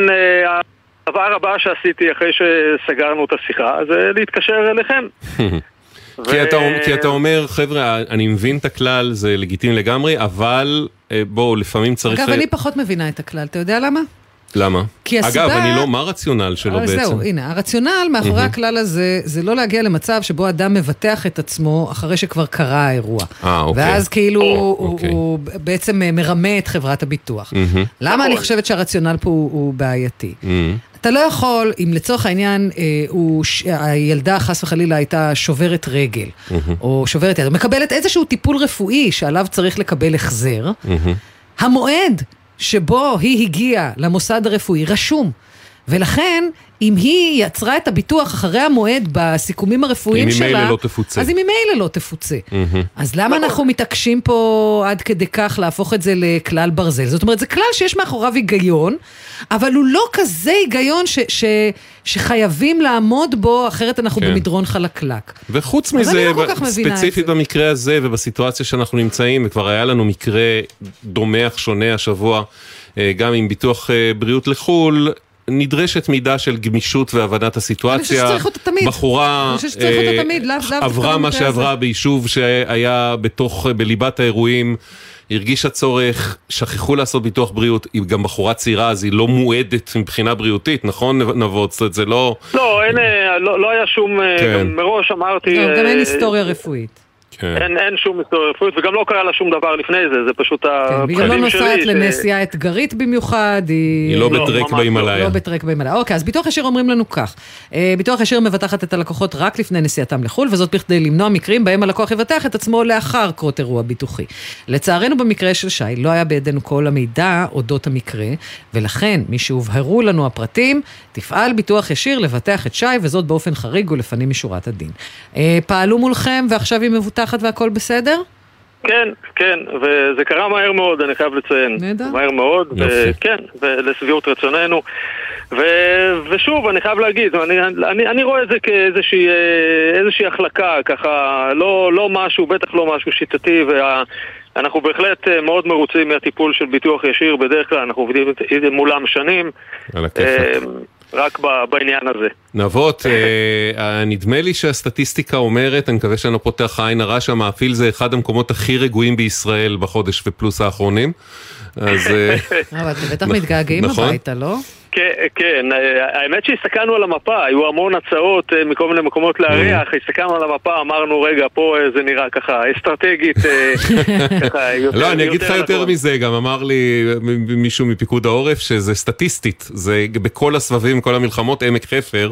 S17: הדבר הבא שעשיתי אחרי שסגרנו את השיחה, זה להתקשר אליכם.
S8: כי אתה, כי אתה אומר, חבר'ה, אני מבין את הכלל, זה לגיטימי לגמרי, אבל אה, בואו, לפעמים צריך...
S9: אגב, אני פחות מבינה את הכלל, אתה יודע למה?
S8: למה?
S9: כי הסיבה-
S8: אגב, אני לא, מה הרציונל שלו
S9: אבל
S8: בעצם?
S9: זהו, הנה, הרציונל מאחורי
S8: מהמם.
S9: הכלל הזה, זה לא להגיע למצב שבו אדם מבטח את עצמו אחרי שכבר קרה האירוע.
S8: אה, אוקיי.
S9: ואז כאילו
S8: או,
S9: הוא,
S8: אוקיי.
S9: הוא בעצם אה, מרמה את חברת הביטוח.
S8: מהמם.
S9: למה אני חושבת שהרציונל פה הוא, הוא בעייתי?
S8: מהמם.
S9: אתה לא יכול, אם לצורך העניין אה, הוא, ש- הילדה חס וחלילה הייתה שוברת רגל,
S8: מהמם.
S9: או שוברת יד, או מקבלת איזשהו טיפול רפואי שעליו צריך לקבל החזר,
S8: מהמם.
S9: המועד שבו היא הגיעה למוסד הרפואי רשום. ולכן, אם היא יצרה את הביטוח אחרי המועד בסיכומים הרפואיים
S8: היא
S9: שלה,
S8: ממילא לא תפוצה.
S9: אז היא ממילא לא תפוצה.
S8: מהמם.
S9: אז למה אנחנו מתעקשים פה עד כדי כך להפוך את זה לכלל ברזל? זאת אומרת, זה כלל שיש מאחוריו היגיון, אבל הוא לא כזה היגיון ש, ש, שחייבים לעמוד בו, אחרת אנחנו
S8: כן.
S9: במדרון חלקלק.
S8: וחוץ מזה,
S9: אני לא את
S8: ספציפית במקרה הזה ובסיטואציה שאנחנו נמצאים, וכבר היה לנו מקרה דומה אך שונה השבוע, אה, גם עם ביטוח אה, בריאות לחו"ל, נדרשת מידה של גמישות והבנת הסיטואציה.
S9: שצריך אותה תמיד.
S8: בחורה
S9: אני חושבת שצריך אותה
S8: אה,
S9: תמיד, לאו
S8: עברה מה. שעברה ביישוב שהיה בתוך, בליבת האירועים. הרגישה צורך, שכחו לעשות ביטוח בריאות, היא גם בחורה צעירה אז היא לא מועדת מבחינה בריאותית, נכון נבות? זאת אומרת, זה לא...
S17: לא, אין, אה, לא, לא היה שום, אה,
S8: כן.
S17: גם מראש אמרתי...
S9: לא, גם אין
S17: אה,
S9: היסטוריה רפואית.
S8: כן.
S17: אין, אין שום היסטוריה רפואית, וגם לא קרה לה שום דבר לפני זה, זה פשוט
S9: כן, והיא גם לא
S17: הפחדים שלי.
S9: נוסעת
S17: ש-
S9: לנסיעה אתגרית במיוחד, היא...
S8: היא לא
S17: לא,
S8: בטרק
S17: לא.
S8: בהימאליה.
S9: לא בטרק בהימאליה. אוקיי, אז ביטוח ישיר אומרים לנו כך, אה, ביטוח ישיר מבטחת את הלקוחות רק לפני נסיעתם לחו"ל, וזאת בכדי למנוע מקרים בהם הלקוח יבטח את עצמו לאחר קרות אירוע ביטוחי. לצערנו במקרה של שי, לא היה בידינו כל המידע אודות המקרה, ולכן, משהובהרו לנו הפרטים, תפעל ביטוח ישיר לבטח את שי, וזאת באופן חריג ולפנים משורת הדין. אה, פעלו מולכם ועכשיו היא מבוטחת והכל בסדר?
S17: כן, כן, וזה קרה מהר מאוד, אני חייב לציין.
S9: נהדר.
S17: מהר מאוד,
S8: יופי.
S17: וכן, ולשביעות רצוננו. ו, ושוב, אני חייב להגיד, אני, אני, אני רואה את זה כאיזושהי אה, איזושהי החלקה, ככה, לא, לא משהו, בטח לא משהו שיטתי, ואנחנו בהחלט אה, מאוד מרוצים מהטיפול של ביטוח ישיר, בדרך כלל אנחנו עובדים מולם שנים.
S8: על הכיפאק.
S17: רק בעניין הזה.
S8: נבות, אה, נדמה לי שהסטטיסטיקה אומרת, אני מקווה שאני לא פותח עין הרע, שהמאפיל זה אחד המקומות הכי רגועים בישראל בחודש ופלוס האחרונים. אז...
S9: אה, אבל אתם בטח מתגעגעים
S8: נכון.
S9: הביתה, לא?
S17: כן, כן, האמת שהסתכלנו על המפה, היו המון הצעות אה, מכל מיני מקומות לארח, הסתכלנו על המפה, אמרנו, רגע, פה אה, זה נראה ככה אסטרטגית, אה, ככה יותר...
S8: לא, אני אגיד לך יותר מזה, גם אמר לי מישהו מפיקוד העורף שזה סטטיסטית, זה בכל הסבבים, כל המלחמות, עמק חפר.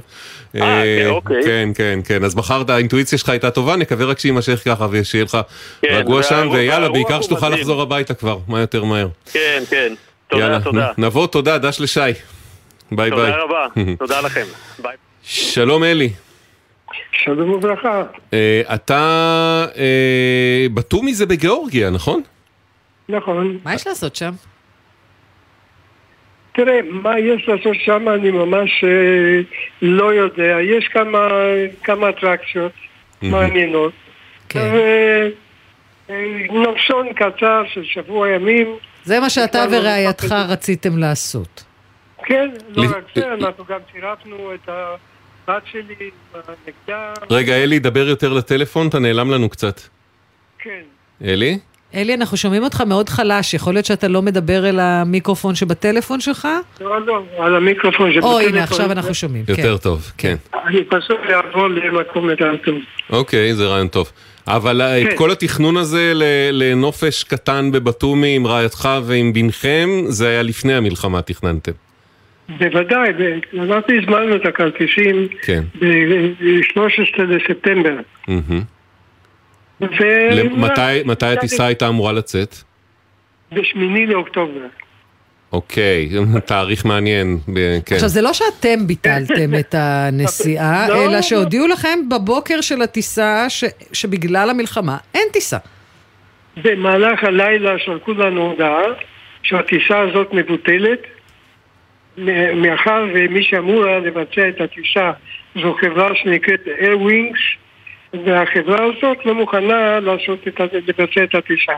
S17: אה, אוקיי.
S8: כן, כן, כן, אז בחרת, האינטואיציה שלך הייתה טובה, נקווה רק שיימשך ככה ושיהיה לך
S17: כן,
S8: רגוע שם, ויאללה, בעיקר שתוכל. לחזור הביתה כבר, כמה יותר מהר.
S17: כן, כן. תודה,
S8: יאללה,
S17: תודה.
S8: נבוא, תודה, דש לשי. ביי ביי.
S17: תודה רבה, תודה לכם. ביי.
S8: שלום אלי.
S18: שלום וברכה.
S8: אה, אתה אה, בתומי זה בגיאורגיה, נכון?
S18: נכון.
S9: מה יש לעשות שם?
S18: תראה, מה יש לעשות שם אני ממש אה, לא יודע. יש כמה, כמה אטרקציות מעניינות.
S9: כן.
S18: נופשון קצר של שבוע ימים.
S9: זה מה שאתה ורעייתך. רציתם לעשות.
S18: כן, לא
S8: לי-
S18: רק זה, אנחנו גם צירפנו את הבת שלי, הנגדה.
S8: רגע, אלי, דבר יותר לטלפון, אתה נעלם לנו קצת.
S18: כן.
S8: אלי?
S9: אלי, אנחנו שומעים אותך מאוד חלש, יכול להיות שאתה לא מדבר אל המיקרופון שבטלפון שלך?
S18: לא, לא, על המיקרופון
S9: או,
S18: שבטלפון.
S9: הנה, עכשיו אנחנו שומעים. כן.
S8: יותר טוב, כן.
S18: אני פשוט אעבור למקום יותר טוב.
S8: אוקיי, זה רעיון טוב. אבל אה, את
S18: כן.
S8: כל התכנון הזה לנופש קטן בבתומי עם רעייתך ועם בנכם, זה היה לפני המלחמה תכננתם.
S18: בוודאי, אנחנו הזמנו את הכרטיסים
S8: כן.
S18: ב-13 לספטמבר. ו...
S8: מתי- הטיסה הייתה אמורה לצאת?
S18: בשמיני לאוקטובר.
S8: אוקיי, תאריך מעניין. ב- כן.
S9: עכשיו, זה לא שאתם ביטלתם את הנסיעה,
S18: לא.
S9: אלא שהודיעו לכם בבוקר של הטיסה ש- שבגלל המלחמה אין טיסה.
S18: במהלך הלילה שלחו לנו הודעה שהטיסה הזאת מבוטלת מאחר ומי שאמורה לבצע את הטיסה זו חברה שנקראת Air Wings והחברה הזאת לא מוכנה לעשות את, לבצע את הטיסה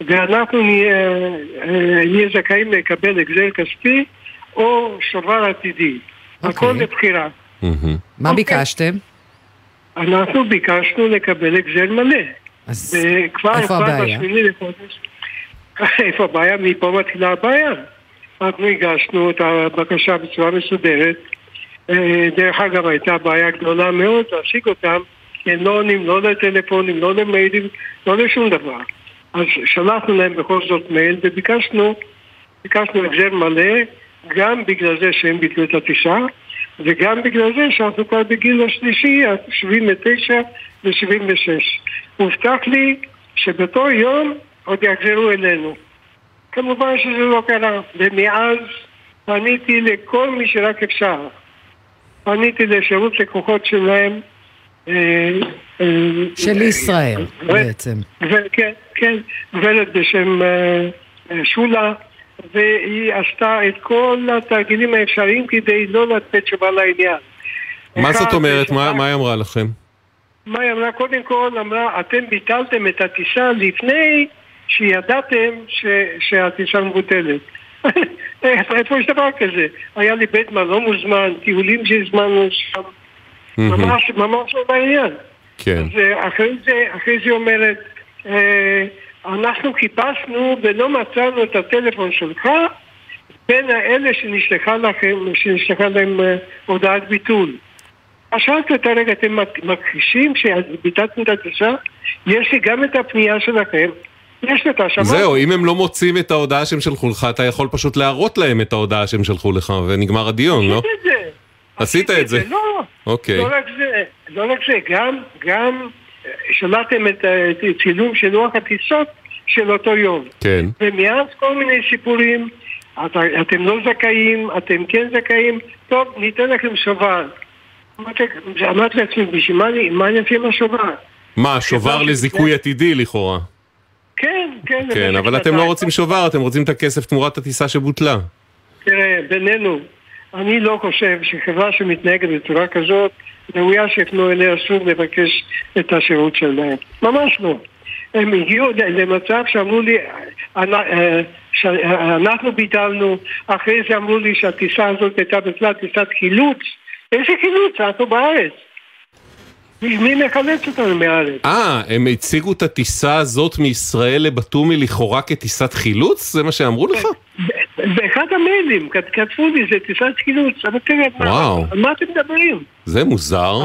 S18: ואנחנו נהיה, אה, נהיה זכאים לקבל החזר כספי או שובר עתידי הכל לבחירה
S8: מהמם.
S9: מה ביקשתם?
S18: אנחנו ביקשנו לקבל החזר מלא
S9: אז איפה הבעיה?
S18: איפה הבעיה? מפה מתחילה הבעיה. אנחנו הגשנו את הבקשה בצורה מסודרת. אה, דרך אגב, הייתה בעיה גדולה מאוד להשיג אותם, כי הם לא עונים לא לטלפונים, לא למיילים, לא לשום דבר. אז שלחנו להם בכל זאת מייל וביקשנו, ביקשנו החזר מלא, גם בגלל זה שהם ביטלו את הטיסה, וגם בגלל זה שאנחנו כבר בגיל השלישי, ה-79 ו-76. הובטח לי שבאותו יום עוד יחזרו אלינו. כמובן שזה לא קרה, ומאז פניתי לכל מי שרק אפשר. פניתי לשירות לקוחות שלהם. אה, אה,
S9: של ישראל, בעצם.
S18: כן, כן, גברת בשם אה, אה, שולה, והיא עשתה את כל התרגילים האפשריים כדי לא לתת תשובה לעניין.
S8: מה זאת אומרת? מה היא אמרה לכם?
S18: מה היא אמרה? קודם כל אמרה, אתם ביטלתם את הטיסה לפני שידעתם ש, שהטיסה מבוטלת. איפה יש דבר כזה? היה לי בית מלון מוזמן, טיולים שהזמנו שם, ממש ממש לא בעניין.
S8: כן.
S18: ואחרי זה, אחרי זה היא אומרת, אה, אנחנו חיפשנו ולא מצאנו את הטלפון שלך בין האלה שנשלחה לכם, שנשלחה להם אה, הודעת ביטול. אז שאלתי אותה, רגע, אתם מכחישים שביטלתם את הטיסה? יש לי גם את הפנייה שלכם. יש לי אותה, שמעתי.
S8: זהו, אם הם לא מוצאים את ההודעה שהם שלחו לך, אתה יכול פשוט להראות להם את ההודעה שהם שלחו לך, ונגמר הדיון, לא?
S18: עשיתי את זה.
S8: עשית את זה.
S18: לא,
S8: אוקיי.
S18: לא רק זה, לא רק זה, גם, גם אה, שלחתם את הצילום של לוח הטיסות של אותו יום.
S8: כן.
S18: ומאז כל מיני סיפורים, את, אתם לא זכאים, אתם כן זכאים, טוב, ניתן לכם שובר. אמרתי לעצמי, בשביל מה עם השובר?
S8: מה, שובר לזיכוי עתידי לכאורה.
S18: כן, כן.
S8: כן, אבל אתם לא. רוצים שובר, אתם רוצים את הכסף תמורת הטיסה שבוטלה.
S18: תראה, בינינו, אני לא חושב שחברה שמתנהגת בצורה כזאת, ראויה שיפנו אליה שוב לבקש את השירות שלהם. ממש לא. הם הגיעו למצב שאמרו לי, אה, שאנחנו ביטלנו, אחרי זה אמרו לי שהטיסה הזאת הייתה בכלל טיסת חילוץ. איזה חילוץ? אנחנו בארץ. מי מחלץ אותנו מהארץ?
S8: אה, הם הציגו את הטיסה הזאת מישראל לבתומי לכאורה כטיסת חילוץ? זה מה שאמרו לך?
S18: באחד המיילים כתבו לי, זה טיסת חילוץ, אבל תראה, על מה אתם מדברים?
S8: זה מוזר.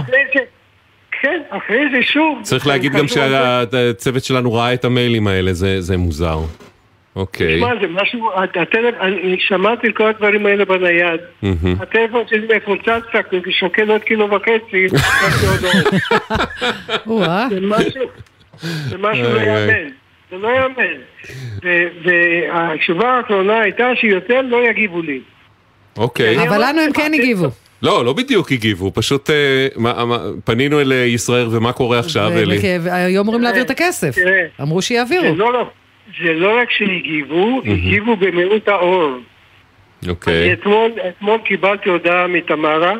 S18: כן, אחרי זה שוב.
S8: צריך להגיד גם שהצוות שלנו ראה את המיילים האלה, זה מוזר. אוקיי.
S18: תשמע, זה משהו, הטלפון, אני שמעתי כל הדברים האלה בנייד. הטלפון שלי מפוצץ קצת, שוקל עוד קילו וחצי, זה משהו, זה משהו לא יאמן. זה לא יאמן. והתשובה האחרונה הייתה שיותר לא יגיבו לי.
S8: אוקיי.
S9: אבל לנו הם כן הגיבו.
S8: לא, לא בדיוק הגיבו, פשוט אה, מה, מה, פנינו אל ישראל ומה קורה עכשיו, אלי?
S9: היו אמורים להעביר את הכסף. אמרו שיעבירו.
S18: לא, לא. זה לא רק שהגיבו, הגיבו במיעוט האור.
S8: אוקיי.
S18: אתמול, אתמול קיבלתי הודעה מתמרה,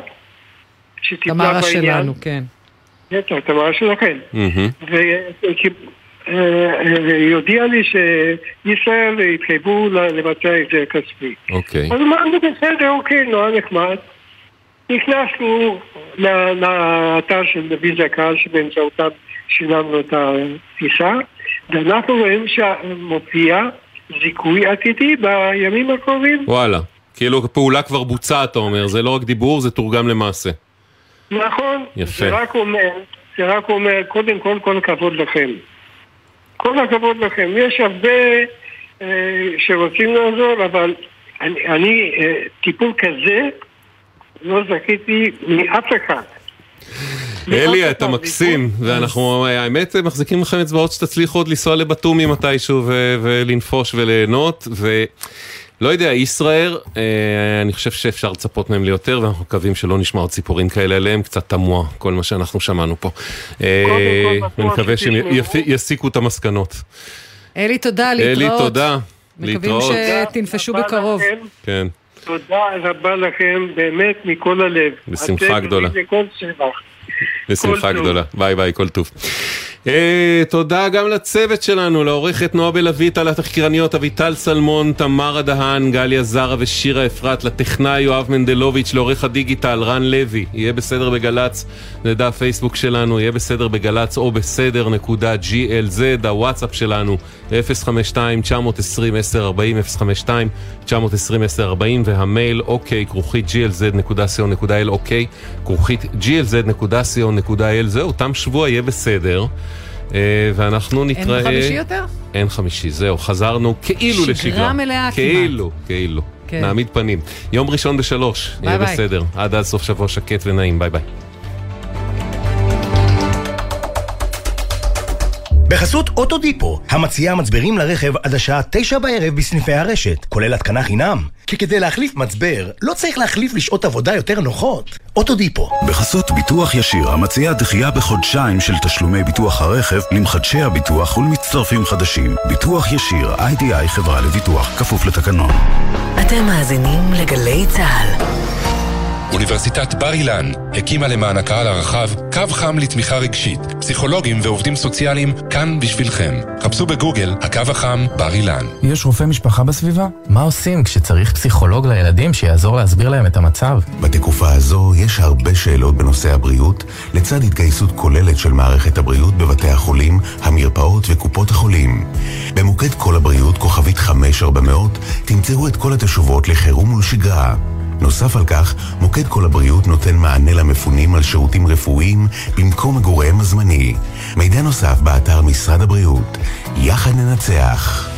S9: שטיפלה בעניין. תמרה שלנו, כן.
S18: בטח, תמרה שלכם. והיא הודיעה לי שישראל התחייבו לבצע את זה כספי.
S8: אוקיי.
S18: אז אמרנו בסדר, אוקיי, נורא נחמד. נכנסנו לאתר של ויזה קהל שבאמצעותם שילמנו את הטיסה. ואנחנו רואים שמופיע זיכוי עתידי בימים הקרובים.
S8: וואלה, כאילו פעולה כבר בוצעה אתה אומר, זה לא רק דיבור, זה תורגם למעשה.
S18: נכון,
S8: יפה.
S18: זה רק אומר, זה רק אומר, קודם כל, כל הכבוד לכם. כל הכבוד לכם. יש הרבה אה, שרוצים לעזור, אבל אני, אני אה, טיפול כזה לא זכיתי מאף אחד.
S8: אלי, אתה מקסים, ואנחנו, האמת, מחזיקים לכם אצבעות שתצליחו עוד לנסוע לבתומי מתישהו ולנפוש וליהנות, ולא יודע, ישראיר, אה, אני חושב שאפשר לצפות מהם ליותר, ואנחנו מקווים שלא נשמע עוד ציפורים כאלה עליהם, קצת תמוה, כל מה שאנחנו שמענו פה. אה, אני מקווה שהם יסיקו את המסקנות.
S9: אלי, תודה, להתראות.
S8: אלי, תודה.
S9: מקווים שתיפגשו בקרוב.
S8: כן.
S18: תודה רבה לכם, באמת מכל הלב.
S8: בשמחה גדולה. בשמחה גדולה. ביי ביי, כל טוב. אה, תודה גם לצוות שלנו, לעורכת נועה בלוויטה, לתחקירניות אביטל סלמון, תמרה דהן, גליה זרה ושירה אפרת, לטכנאי יואב מנדלוביץ', לעורך הדיגיטל רן לוי, יהיה בסדר בגל"צ, זה דף פייסבוק שלנו, יהיה בסדר בגל"צ או בסדר נקודה glz, הוואטסאפ שלנו 052-920-1040, 052-920-1040 והמייל אוקיי, כרוכית glz.co.il, אוקיי, כרוכית glz.co.il, זהו, תם שבוע יהיה בסדר. ואנחנו נתראה...
S9: אין חמישי יותר?
S8: אין חמישי, זהו, חזרנו כאילו לשגרה.
S9: שגרה מלאה
S8: כאילו, כאילו.
S9: כן.
S8: נעמיד פנים. יום ראשון בשלוש,
S9: ביי
S8: יהיה
S9: ביי.
S8: בסדר. עד אז סוף שבוע שקט ונעים, ביי ביי.
S19: בחסות אוטודיפו, המציעה מצברים לרכב עד השעה תשע בערב בסניפי הרשת, כולל התקנה חינם. כי כדי להחליף מצבר, לא צריך להחליף לשעות עבודה יותר נוחות. אוטודיפו.
S6: בחסות ביטוח ישיר, המציע דחייה בחודשיים של תשלומי ביטוח הרכב למחדשי הביטוח ולמצטרפים חדשים. ביטוח ישיר, איי-די-איי חברה לביטוח, כפוף לתקנון.
S1: אתם מאזינים לגלי צה"ל.
S20: אוניברסיטת בר אילן הקימה למען הקהל הרחב קו חם לתמיכה רגשית. פסיכולוגים ועובדים סוציאליים כאן בשבילכם. חפשו בגוגל הקו החם בר אילן.
S21: יש רופא משפחה בסביבה? מה עושים כשצריך פסיכולוג לילדים שיעזור להסביר להם את המצב?
S22: בתקופה הזו יש הרבה שאלות בנושא הבריאות, לצד התגייסות כוללת של מערכת הבריאות בבתי החולים, המרפאות וקופות החולים. במוקד כל הבריאות, כוכבית 5400, תמצאו את כל התשובות לחירום ולשגרה. נוסף על כך, מוקד כל הבריאות נותן מענה למפונים על שירותים רפואיים במקום מגוריהם הזמני. מידע נוסף באתר משרד הבריאות. יחד ננצח.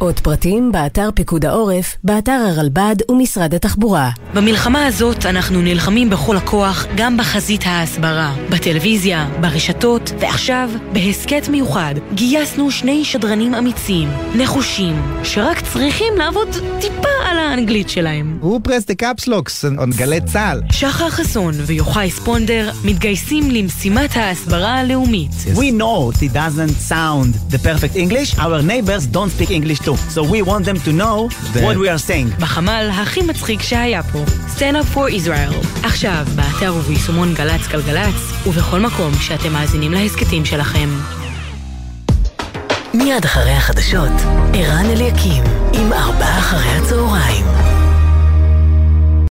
S13: עוד פרטים באתר פיקוד העורף, באתר הרלב"ד ומשרד התחבורה.
S23: במלחמה הזאת אנחנו נלחמים בכל הכוח גם בחזית ההסברה, בטלוויזיה, ברשתות, ועכשיו, בהסכת מיוחד, גייסנו שני שדרנים אמיצים, נחושים, שרק צריכים לעבוד טיפה על האנגלית שלהם.
S24: הוא פרס דה קפסלוקס, on גלי צה"ל.
S23: שחר חסון ויוחאי ספונדר מתגייסים למשימת ההסברה הלאומית.
S19: We know it doesn't sound the perfect English. Our neighbors don't speak English too. So we want them to know what we are saying.
S23: בחמ"ל הכי מצחיק שהיה פה, Stand up for Israel. עכשיו, באתר וביישומון גל"צ גלגלצ, ובכל מקום שאתם מאזינים להסכתים שלכם.
S25: מיד אחרי החדשות, ערן אליקים, עם ארבעה אחרי הצהריים.